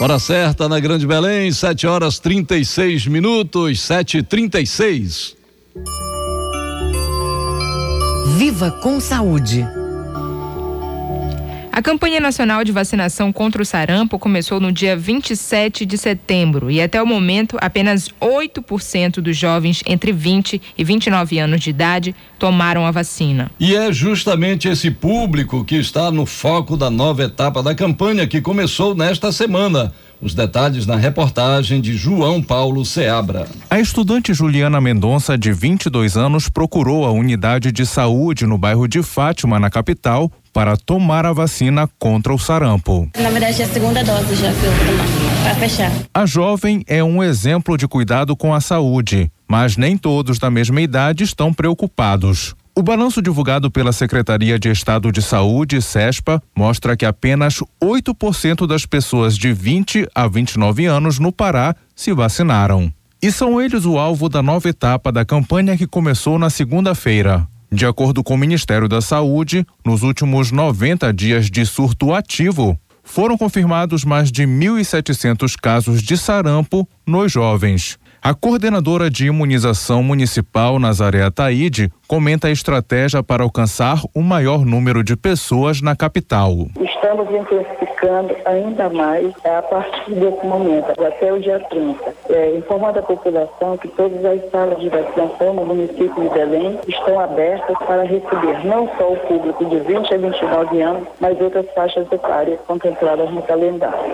Hora certa na Grande Belém, 7 horas 36 minutos, 7h36. Viva com saúde. A campanha nacional de vacinação contra o sarampo começou no dia 27 de setembro e até o momento apenas 8% dos jovens entre 20 e 29 anos de idade tomaram a vacina. E é justamente esse público que está no foco da nova etapa da campanha que começou nesta semana. Os detalhes na reportagem de João Paulo Seabra. A estudante Juliana Mendonça, de 22 anos, procurou a unidade de saúde no bairro de Fátima, na capital, para tomar a vacina contra o sarampo. Na verdade, é a segunda dose já que eu vou tomar, para fechar. A jovem é um exemplo de cuidado com a saúde, mas nem todos da mesma idade estão preocupados. O balanço divulgado pela Secretaria de Estado de Saúde, SESPA, mostra que apenas 8% das pessoas de 20 a 29 anos no Pará se vacinaram. E são eles o alvo da nova etapa da campanha que começou na segunda-feira. De acordo com o Ministério da Saúde, nos últimos 90 dias de surto ativo, foram confirmados mais de 1.700 casos de sarampo nos jovens. A coordenadora de imunização municipal, Nazaré Ataíde, comenta a estratégia para alcançar o maior número de pessoas na capital. Estamos intensificando ainda mais a partir desse momento, até o dia 30, é, informando a população que todas as salas de vacinação no município de Belém estão abertas para receber não só o público de 20 a 29 anos, mas outras faixas etárias contempladas no calendário.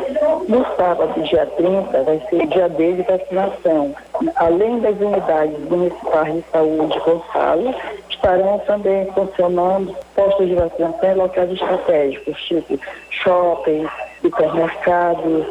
No sábado, dia 30, vai ser o dia D de vacinação além das unidades municipais de saúde Gonçalo, estarão também funcionando postos de vacinação em locais estratégicos, tipo shopping, supermercados,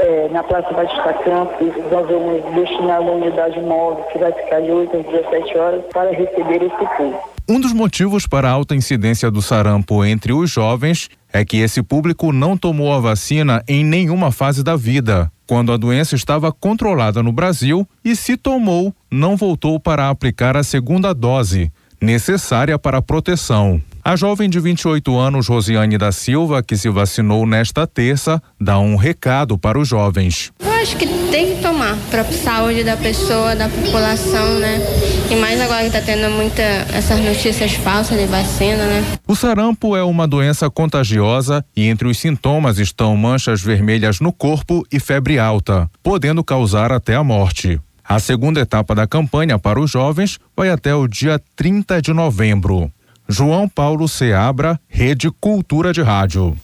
é, na Praça Batista Campos, nós vamos destinar uma unidade móvel que vai ficar de 8 às 17 horas para receber esse público. Um dos motivos para a alta incidência do sarampo entre os jovens é que esse público não tomou a vacina em nenhuma fase da vida. Quando a doença estava controlada no Brasil e se tomou, não voltou para aplicar a segunda dose, necessária para a proteção. A jovem de 28 anos, Rosiane da Silva, que se vacinou nesta terça, dá um recado para os jovens. Acho que tem que tomar para a saúde da pessoa, da população, né? E mais agora que está tendo muita essas notícias falsas de vacina, né? O sarampo é uma doença contagiosa e entre os sintomas estão manchas vermelhas no corpo e febre alta, podendo causar até a morte. A segunda etapa da campanha para os jovens vai até o dia 30 de novembro. João Paulo Seabra, Rede Cultura de Rádio.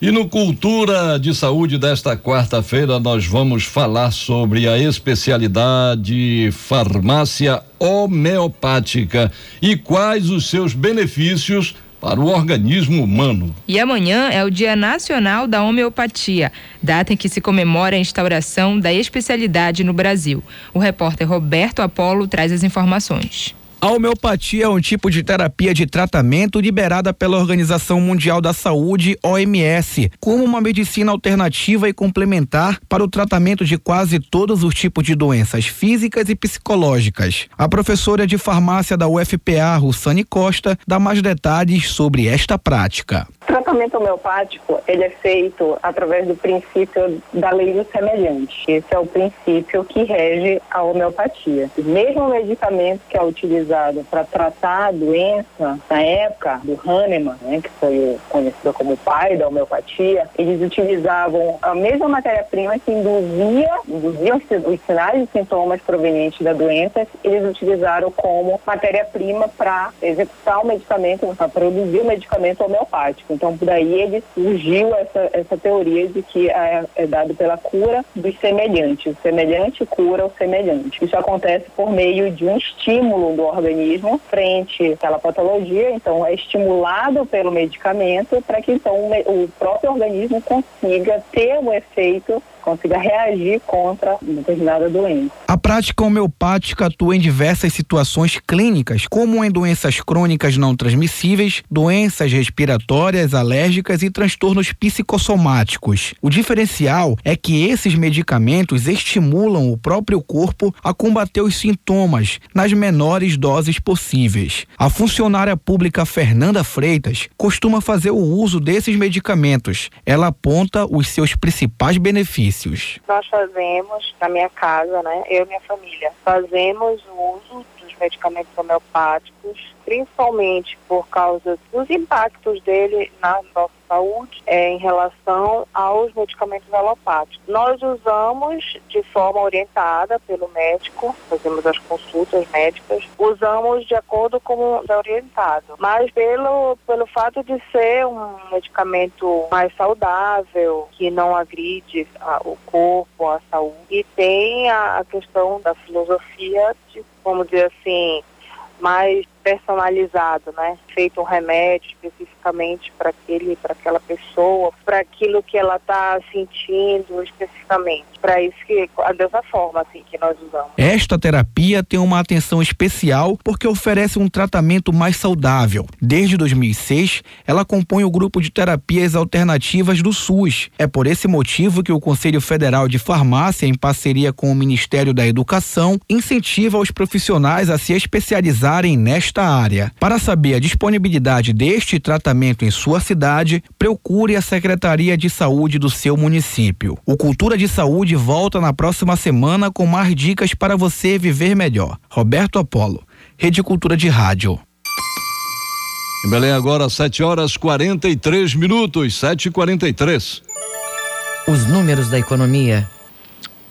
E no Cultura de Saúde desta quarta-feira nós vamos falar sobre a especialidade farmácia homeopática e quais os seus benefícios para o organismo humano. E amanhã é o Dia Nacional da Homeopatia, data em que se comemora a instauração da especialidade no Brasil. O repórter Roberto Apolo traz as informações. A homeopatia é um tipo de terapia de tratamento liberada pela Organização Mundial da Saúde, OMS, como uma medicina alternativa e complementar para o tratamento de quase todos os tipos de doenças físicas e psicológicas. A professora de farmácia da UFPA, Russane Costa, dá mais detalhes sobre esta prática. Tratamento homeopático ele é feito através do princípio da lei do semelhante. Esse é o princípio que rege a homeopatia. O mesmo medicamento que é utilizado para tratar a doença na época do Hahnemann, né, que foi conhecido como o pai da homeopatia, eles utilizavam a mesma matéria-prima que induzia, induzia os sinais e sintomas provenientes da doença, eles utilizaram como matéria-prima para executar o medicamento, para produzir o medicamento homeopático. Então, por aí ele surgiu essa, essa teoria de que é, é dado pela cura dos semelhantes. O semelhante cura o semelhante. Isso acontece por meio de um estímulo do organismo frente àquela patologia. Então, é estimulado pelo medicamento para que então o próprio organismo consiga ter o efeito consiga reagir contra determinada doença. A prática homeopática atua em diversas situações clínicas, como em doenças crônicas não transmissíveis, doenças respiratórias, alérgicas e transtornos psicossomáticos. O diferencial é que esses medicamentos estimulam o próprio corpo a combater os sintomas nas menores doses possíveis. A funcionária pública Fernanda Freitas costuma fazer o uso desses medicamentos. Ela aponta os seus principais benefícios benefícios? Nós fazemos, na minha casa, né, eu e minha família, fazemos o uso medicamentos homeopáticos, principalmente por causa dos impactos dele na nossa saúde é, em relação aos medicamentos alopáticos. Nós usamos de forma orientada pelo médico, fazemos as consultas médicas, usamos de acordo com o orientado, mas pelo, pelo fato de ser um medicamento mais saudável, que não agride a, o corpo, a saúde, e tem a, a questão da filosofia de, vamos dizer assim, mais personalizado, né? Feito um remédio especificamente para aquele, para aquela pessoa, para aquilo que ela está sentindo especificamente. Para isso que dessa forma assim que nós usamos. Esta terapia tem uma atenção especial porque oferece um tratamento mais saudável. Desde 2006, ela compõe o grupo de terapias alternativas do SUS. É por esse motivo que o Conselho Federal de Farmácia, em parceria com o Ministério da Educação, incentiva os profissionais a se especializarem nesta nesta área. Para saber a disponibilidade deste tratamento em sua cidade, procure a Secretaria de Saúde do seu município. O Cultura de Saúde volta na próxima semana com mais dicas para você viver melhor. Roberto Apolo, Rede Cultura de Rádio. Em Belém agora 7 horas 43 minutos, 7 e 43 Os números da economia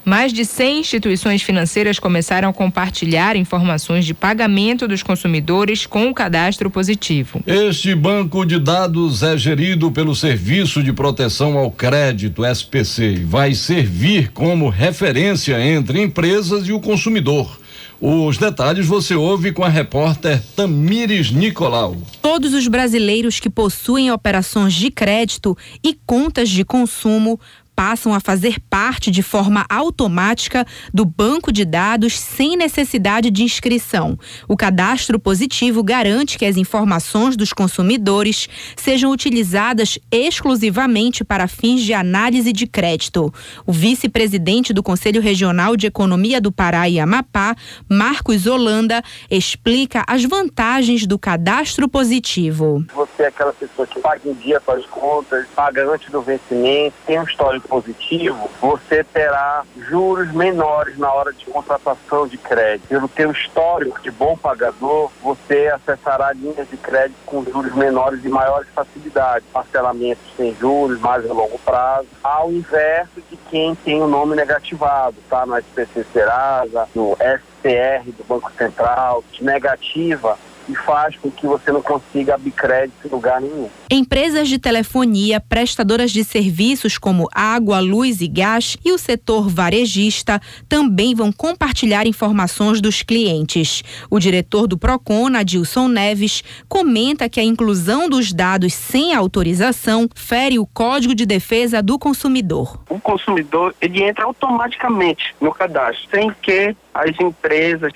mais de 100 instituições financeiras começaram a compartilhar informações de pagamento dos consumidores com o cadastro positivo. Este banco de dados é gerido pelo Serviço de Proteção ao Crédito, SPC, e vai servir como referência entre empresas e o consumidor. Os detalhes você ouve com a repórter Tamires Nicolau. Todos os brasileiros que possuem operações de crédito e contas de consumo passam a fazer parte de forma automática do banco de dados sem necessidade de inscrição. O cadastro positivo garante que as informações dos consumidores sejam utilizadas exclusivamente para fins de análise de crédito. O vice-presidente do Conselho Regional de Economia do Pará e Amapá, Marcos Holanda, explica as vantagens do cadastro positivo. Você é aquela pessoa que paga em dia suas contas, paga antes do vencimento, tem um histórico positivo, você terá juros menores na hora de contratação de crédito. Pelo teu histórico de bom pagador, você acessará linhas de crédito com juros menores e maiores facilidades, parcelamentos sem juros, mais a longo prazo, ao inverso de quem tem o nome negativado, tá? No SPC Serasa, no SCR do Banco Central, negativa e faz com que você não consiga abrir crédito em lugar nenhum. Empresas de telefonia, prestadoras de serviços como água, luz e gás e o setor varejista também vão compartilhar informações dos clientes. O diretor do Procon, Adilson Neves, comenta que a inclusão dos dados sem autorização fere o Código de Defesa do Consumidor. O consumidor ele entra automaticamente no cadastro, sem que as empresas,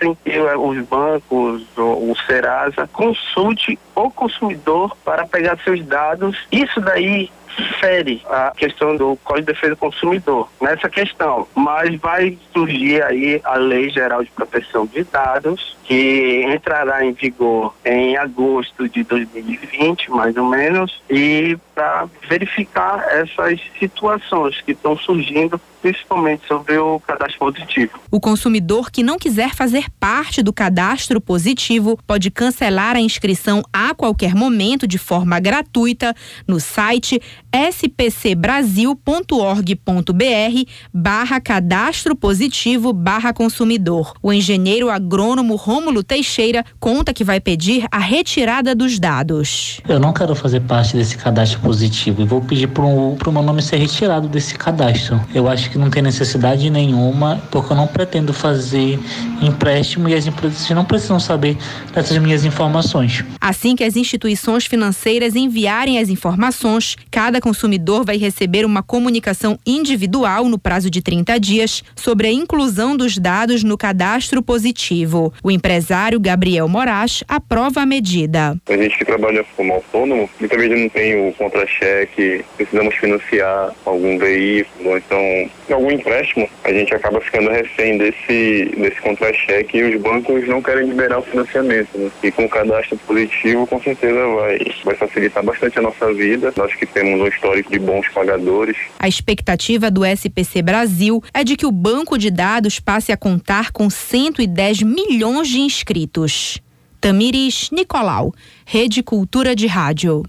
os bancos, o Serasa, consulte o consumidor para pegar seus dados. Isso daí fere a questão do Código de Defesa do Consumidor nessa questão, mas vai surgir aí a Lei Geral de Proteção de Dados, que entrará em vigor em agosto de 2020, mais ou menos, e para verificar essas situações que estão surgindo principalmente sobre o cadastro positivo. O consumidor que não quiser fazer parte do cadastro positivo pode cancelar a inscrição a qualquer momento de forma gratuita no site spcbrasil.org.br barra cadastro positivo barra consumidor. O engenheiro agrônomo Rômulo Teixeira conta que vai pedir a retirada dos dados. Eu não quero fazer parte desse cadastro positivo e vou pedir para o meu nome ser retirado desse cadastro. Eu acho que não tem necessidade nenhuma, porque eu não pretendo fazer empréstimo e as empresas não precisam saber dessas minhas informações. Assim que as instituições financeiras enviarem as informações, cada consumidor vai receber uma comunicação individual no prazo de 30 dias sobre a inclusão dos dados no cadastro positivo. O empresário Gabriel Moraes aprova a medida. A gente que trabalha como autônomo, muitas vezes não tem o contra-cheque, precisamos financiar algum veículo, então algum empréstimo, a gente acaba ficando refém desse, desse contra-cheque e os bancos não querem liberar o financiamento. Né? E com o cadastro positivo, com certeza vai, vai facilitar bastante a nossa vida. Nós que temos um histórico de bons pagadores. A expectativa do SPC Brasil é de que o banco de dados passe a contar com 110 milhões de inscritos. Tamires Nicolau, Rede Cultura de Rádio.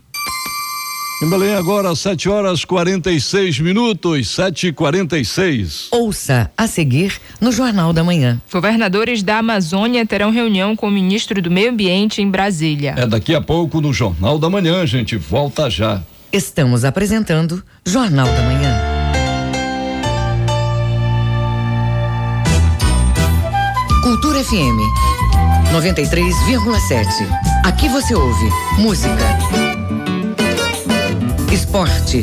Em Belém agora, 7 horas 46 minutos, 7 e 46 Ouça a seguir no Jornal da Manhã. Governadores da Amazônia terão reunião com o ministro do Meio Ambiente em Brasília. É daqui a pouco no Jornal da Manhã, gente. Volta já. Estamos apresentando Jornal da Manhã. Cultura FM 93,7. Aqui você ouve música, esporte,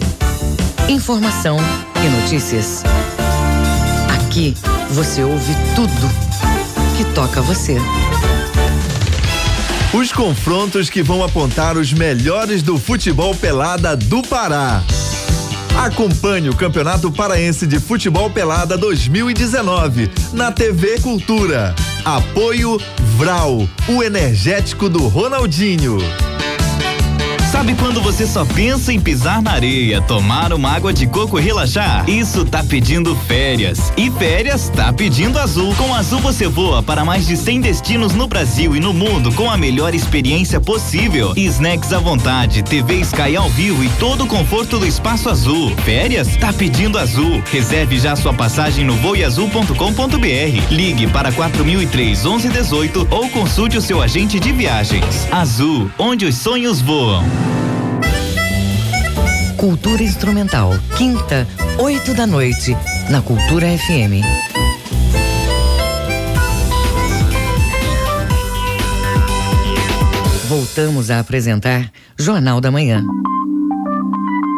informação e notícias. Aqui você ouve tudo que toca você. Os confrontos que vão apontar os melhores do futebol pelada do Pará. Acompanhe o Campeonato Paraense de Futebol Pelada 2019 na TV Cultura. Apoio Vral, o energético do Ronaldinho. Sabe quando você só pensa em pisar na areia, tomar uma água de coco e relaxar? Isso tá pedindo férias. E férias tá pedindo Azul. Com Azul você voa para mais de 100 destinos no Brasil e no mundo com a melhor experiência possível. Snacks à vontade, TV Sky ao vivo e todo o conforto do espaço azul. Férias? Tá pedindo Azul. Reserve já sua passagem no voeazul.com.br. Ligue para 4003 1118 ou consulte o seu agente de viagens. Azul, onde os sonhos voam. Cultura Instrumental, quinta, oito da noite, na Cultura FM. Voltamos a apresentar Jornal da Manhã.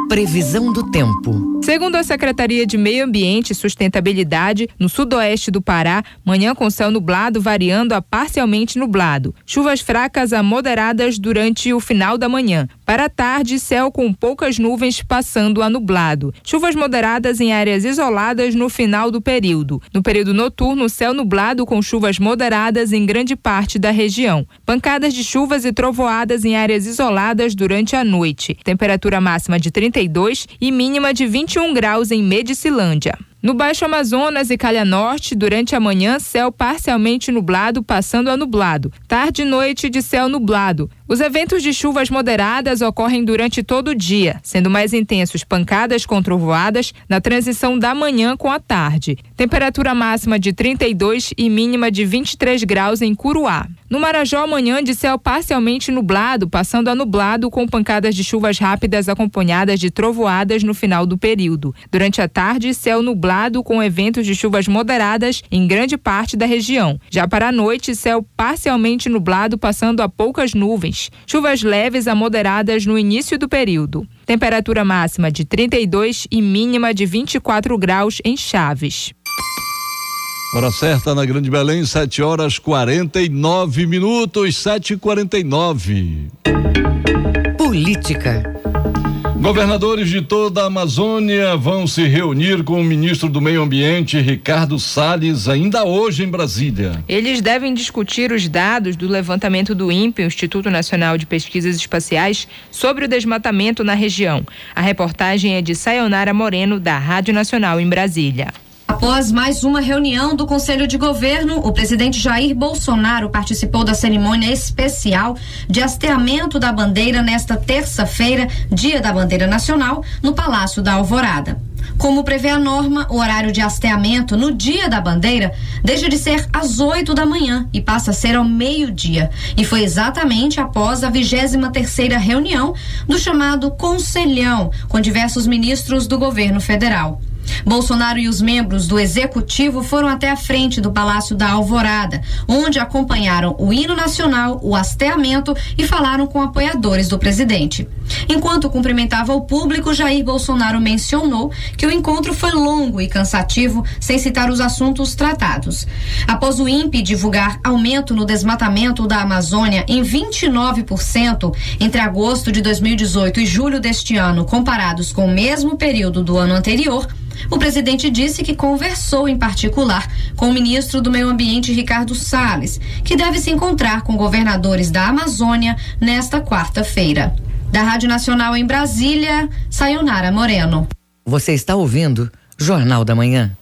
Previsão do tempo. Segundo a Secretaria de Meio Ambiente e Sustentabilidade, no sudoeste do Pará, manhã com céu nublado variando a parcialmente nublado. Chuvas fracas a moderadas durante o final da manhã. Para a tarde, céu com poucas nuvens passando a nublado. Chuvas moderadas em áreas isoladas no final do período. No período noturno, céu nublado com chuvas moderadas em grande parte da região. Pancadas de chuvas e trovoadas em áreas isoladas durante a noite. Temperatura máxima de 32 e mínima de 20 21 graus em Medicilândia. No Baixo Amazonas e Calha Norte, durante a manhã, céu parcialmente nublado, passando a nublado. Tarde e noite de céu nublado. Os eventos de chuvas moderadas ocorrem durante todo o dia, sendo mais intensos pancadas com trovoadas na transição da manhã com a tarde. Temperatura máxima de 32 e mínima de 23 graus em Curuá. No Marajó, amanhã de céu parcialmente nublado, passando a nublado com pancadas de chuvas rápidas acompanhadas de trovoadas no final do período. Durante a tarde, céu nublado com eventos de chuvas moderadas em grande parte da região. Já para a noite, céu parcialmente nublado, passando a poucas nuvens. Chuvas leves a moderadas no início do período. Temperatura máxima de 32 e mínima de 24 graus em Chaves. Hora certa na Grande Belém, 7 horas 49 minutos, 7 e 49 Política. Governadores de toda a Amazônia vão se reunir com o ministro do Meio Ambiente, Ricardo Salles, ainda hoje em Brasília. Eles devem discutir os dados do levantamento do INPE, Instituto Nacional de Pesquisas Espaciais, sobre o desmatamento na região. A reportagem é de Sayonara Moreno, da Rádio Nacional em Brasília. Após mais uma reunião do Conselho de Governo, o presidente Jair Bolsonaro participou da cerimônia especial de hasteamento da bandeira nesta terça-feira, Dia da Bandeira Nacional, no Palácio da Alvorada. Como prevê a norma, o horário de hasteamento no dia da bandeira deixa de ser às 8 da manhã e passa a ser ao meio-dia. E foi exatamente após a 23 terceira reunião do chamado Conselhão, com diversos ministros do governo federal. Bolsonaro e os membros do executivo foram até a frente do Palácio da Alvorada, onde acompanharam o hino nacional, o hasteamento e falaram com apoiadores do presidente. Enquanto cumprimentava o público, Jair Bolsonaro mencionou que o encontro foi longo e cansativo, sem citar os assuntos tratados. Após o INPE divulgar aumento no desmatamento da Amazônia em 29% entre agosto de 2018 e julho deste ano, comparados com o mesmo período do ano anterior, o presidente disse que conversou em particular com o ministro do Meio Ambiente, Ricardo Salles, que deve se encontrar com governadores da Amazônia nesta quarta-feira. Da Rádio Nacional em Brasília, Sayonara Moreno. Você está ouvindo Jornal da Manhã.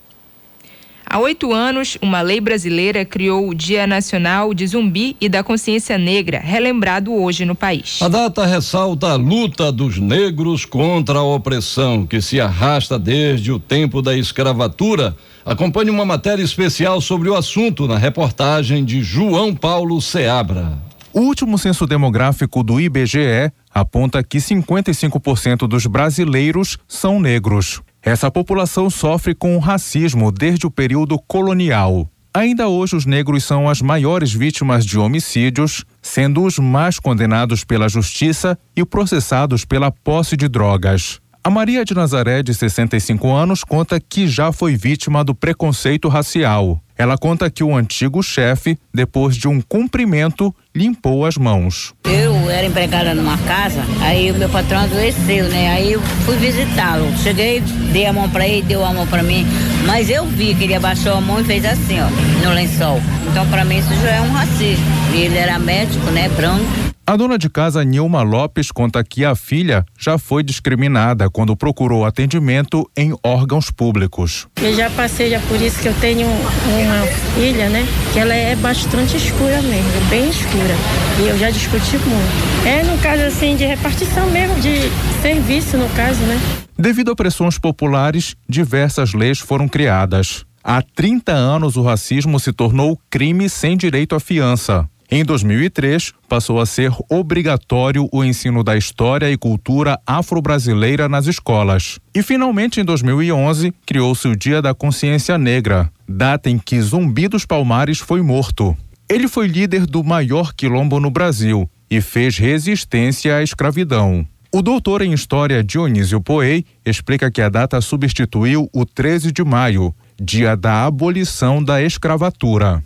Há oito anos, uma lei brasileira criou o Dia Nacional de Zumbi e da Consciência Negra, relembrado hoje no país. A data ressalta a luta dos negros contra a opressão, que se arrasta desde o tempo da escravatura. Acompanhe uma matéria especial sobre o assunto na reportagem de João Paulo Seabra. O último censo demográfico do IBGE aponta que 55% dos brasileiros são negros. Essa população sofre com o racismo desde o período colonial. Ainda hoje, os negros são as maiores vítimas de homicídios, sendo os mais condenados pela justiça e processados pela posse de drogas. A Maria de Nazaré, de 65 anos, conta que já foi vítima do preconceito racial. Ela conta que o antigo chefe, depois de um cumprimento, limpou as mãos. Eu era empregada numa casa, aí o meu patrão adoeceu, né? Aí eu fui visitá-lo. Cheguei, dei a mão para ele, deu a mão para mim, mas eu vi que ele abaixou a mão e fez assim, ó, no lençol. Então para mim isso já é um racismo. E ele era médico, né, branco. A dona de casa Nilma Lopes conta que a filha já foi discriminada quando procurou atendimento em órgãos públicos. Eu já passei já por isso que eu tenho uma filha, né? Que ela é bastante escura mesmo, bem escura. E eu já discuti muito. É no caso assim de repartição mesmo, de serviço no caso, né? Devido a pressões populares, diversas leis foram criadas. Há 30 anos o racismo se tornou crime sem direito à fiança. Em 2003, passou a ser obrigatório o ensino da história e cultura afro-brasileira nas escolas. E finalmente, em 2011, criou-se o Dia da Consciência Negra, data em que Zumbi dos Palmares foi morto. Ele foi líder do maior quilombo no Brasil e fez resistência à escravidão. O doutor em História Dionísio Poei explica que a data substituiu o 13 de maio, dia da abolição da escravatura.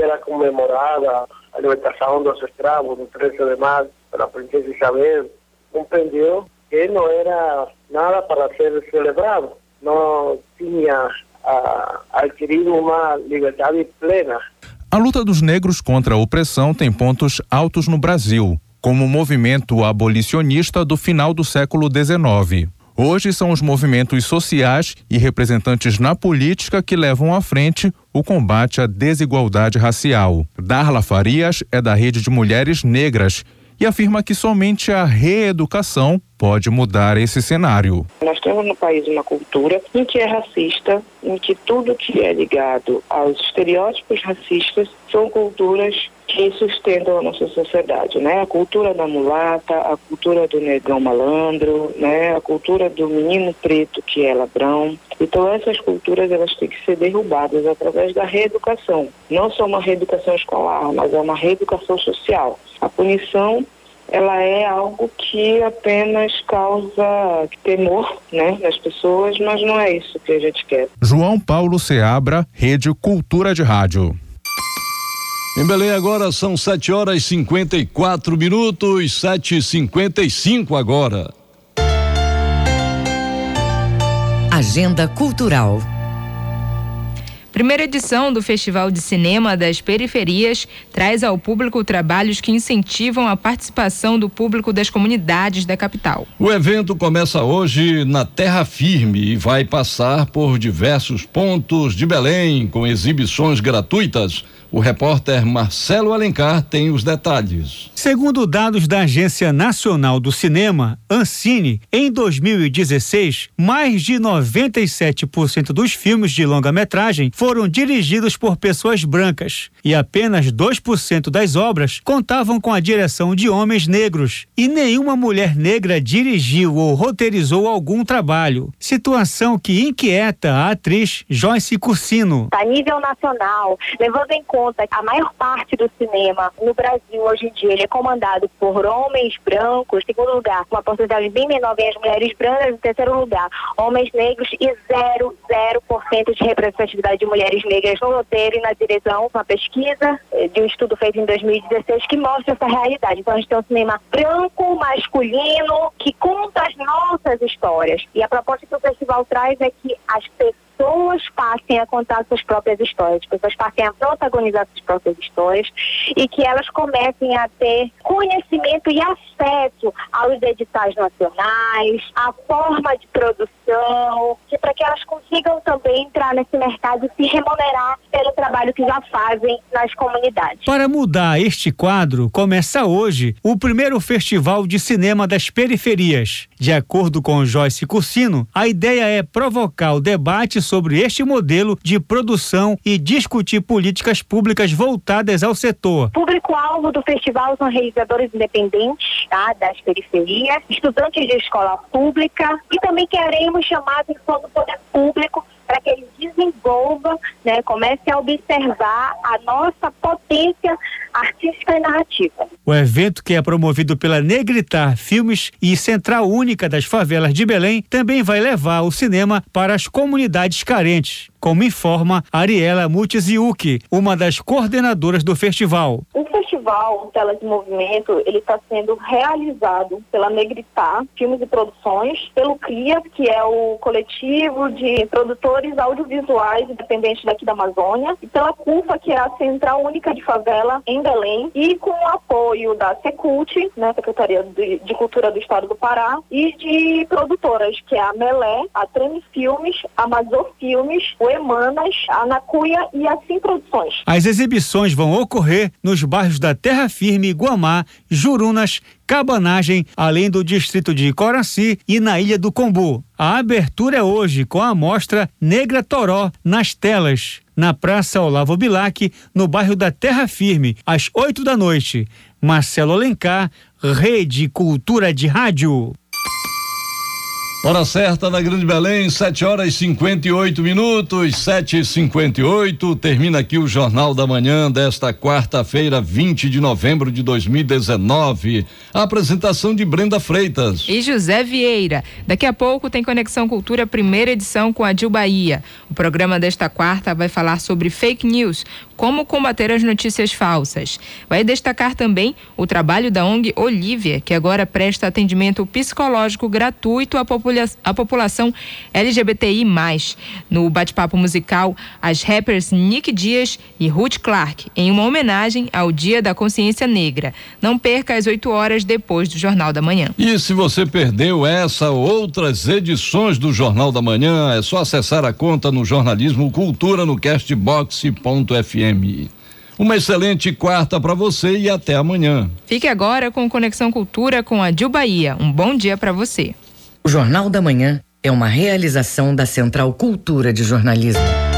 Era comemorada a libertação dos escravos no 13 de maio pela princesa Isabel. Compreendeu que não era nada para ser celebrado, não tinha ah, adquirido uma liberdade plena. A luta dos negros contra a opressão tem pontos altos no Brasil como o movimento abolicionista do final do século XIX. Hoje são os movimentos sociais e representantes na política que levam à frente o combate à desigualdade racial. Darla Farias é da Rede de Mulheres Negras e afirma que somente a reeducação pode mudar esse cenário. Nós temos no país uma cultura em que é racista, em que tudo que é ligado aos estereótipos racistas são culturas que sustentam a nossa sociedade, né? A cultura da mulata, a cultura do negão malandro, né? A cultura do menino preto que é ladrão. Então essas culturas elas têm que ser derrubadas através da reeducação. Não só uma reeducação escolar, mas é uma reeducação social. A punição ela é algo que apenas causa temor né, nas pessoas, mas não é isso que a gente quer. João Paulo Seabra, Rede Cultura de Rádio. Em Belém agora são 7 horas e 54 minutos, 7 e 55 agora. Agenda Cultural. Primeira edição do Festival de Cinema das Periferias traz ao público trabalhos que incentivam a participação do público das comunidades da capital. O evento começa hoje na Terra Firme e vai passar por diversos pontos de Belém com exibições gratuitas o repórter Marcelo Alencar tem os detalhes. Segundo dados da Agência Nacional do Cinema, Ancine, em 2016, mais de 97% dos filmes de longa-metragem foram dirigidos por pessoas brancas e apenas 2% das obras contavam com a direção de homens negros e nenhuma mulher negra dirigiu ou roteirizou algum trabalho. Situação que inquieta a atriz Joyce Cursino. A nível nacional, levando em conta conta a maior parte do cinema no Brasil hoje em dia ele é comandado por homens brancos, em segundo lugar, uma porcentagem bem menor vem as mulheres brancas, em terceiro lugar, homens negros e zero, zero por cento de representatividade de mulheres negras no roteiro e na direção, uma pesquisa eh, de um estudo feito em 2016 que mostra essa realidade. Então a gente tem um cinema branco, masculino, que conta as nossas histórias. E a proposta que o festival traz é que as pessoas pessoas passem a contar suas próprias histórias, as pessoas passem a protagonizar suas próprias histórias e que elas comecem a ter conhecimento e acesso aos editais nacionais, à forma de produção, para que elas consigam também entrar nesse mercado e se remunerar pelo trabalho que já fazem nas comunidades. Para mudar este quadro, começa hoje o primeiro Festival de Cinema das Periferias. De acordo com Joyce Cursino, a ideia é provocar o debate sobre este modelo de produção e discutir políticas públicas voltadas ao setor. Público-alvo do festival são realizadores independentes tá, das periferias, estudantes de escola pública e também queremos chamar a atenção do poder público para que ele desenvolva, né, comece a observar a nossa potência artística e narrativa. O evento, que é promovido pela Negritar Filmes e Central Única das Favelas de Belém, também vai levar o cinema para as comunidades carentes como informa Ariela Mutiziuki, uma das coordenadoras do festival. O festival Telas de Movimento, ele está sendo realizado pela Negritar Filmes e Produções, pelo CRIA, que é o coletivo de produtores audiovisuais independentes daqui da Amazônia, e pela CUFA, que é a Central Única de Favela em Belém, e com o apoio da Secult, né, Secretaria de, de Cultura do Estado do Pará, e de produtoras, que é a Melé, a Treme Filmes, a Amazon Filmes, o Emanas, Anacuia e Assim Produções. As exibições vão ocorrer nos bairros da Terra Firme, Guamá, Jurunas, Cabanagem, além do distrito de Coraci e na Ilha do Combu. A abertura é hoje com a mostra Negra Toró nas telas, na Praça Olavo Bilac, no bairro da Terra Firme, às 8 da noite. Marcelo Alencar, Rede Cultura de Rádio. Hora certa na Grande Belém, 7 horas e 58 minutos, 7 e 58 Termina aqui o Jornal da Manhã desta quarta-feira, 20 de novembro de 2019. A apresentação de Brenda Freitas. E José Vieira. Daqui a pouco tem Conexão Cultura, primeira edição com a Dil Bahia. O programa desta quarta vai falar sobre fake news, como combater as notícias falsas. Vai destacar também o trabalho da ONG Olivia, que agora presta atendimento psicológico gratuito à população a população LGBTI. No bate-papo musical, as rappers Nick Dias e Ruth Clark, em uma homenagem ao Dia da Consciência Negra. Não perca às 8 horas depois do Jornal da Manhã. E se você perdeu essa ou outras edições do Jornal da Manhã, é só acessar a conta no Jornalismo Cultura no castbox.fm. Uma excelente quarta para você e até amanhã. Fique agora com Conexão Cultura com a Dil Bahia. Um bom dia para você. O Jornal da Manhã é uma realização da Central Cultura de Jornalismo.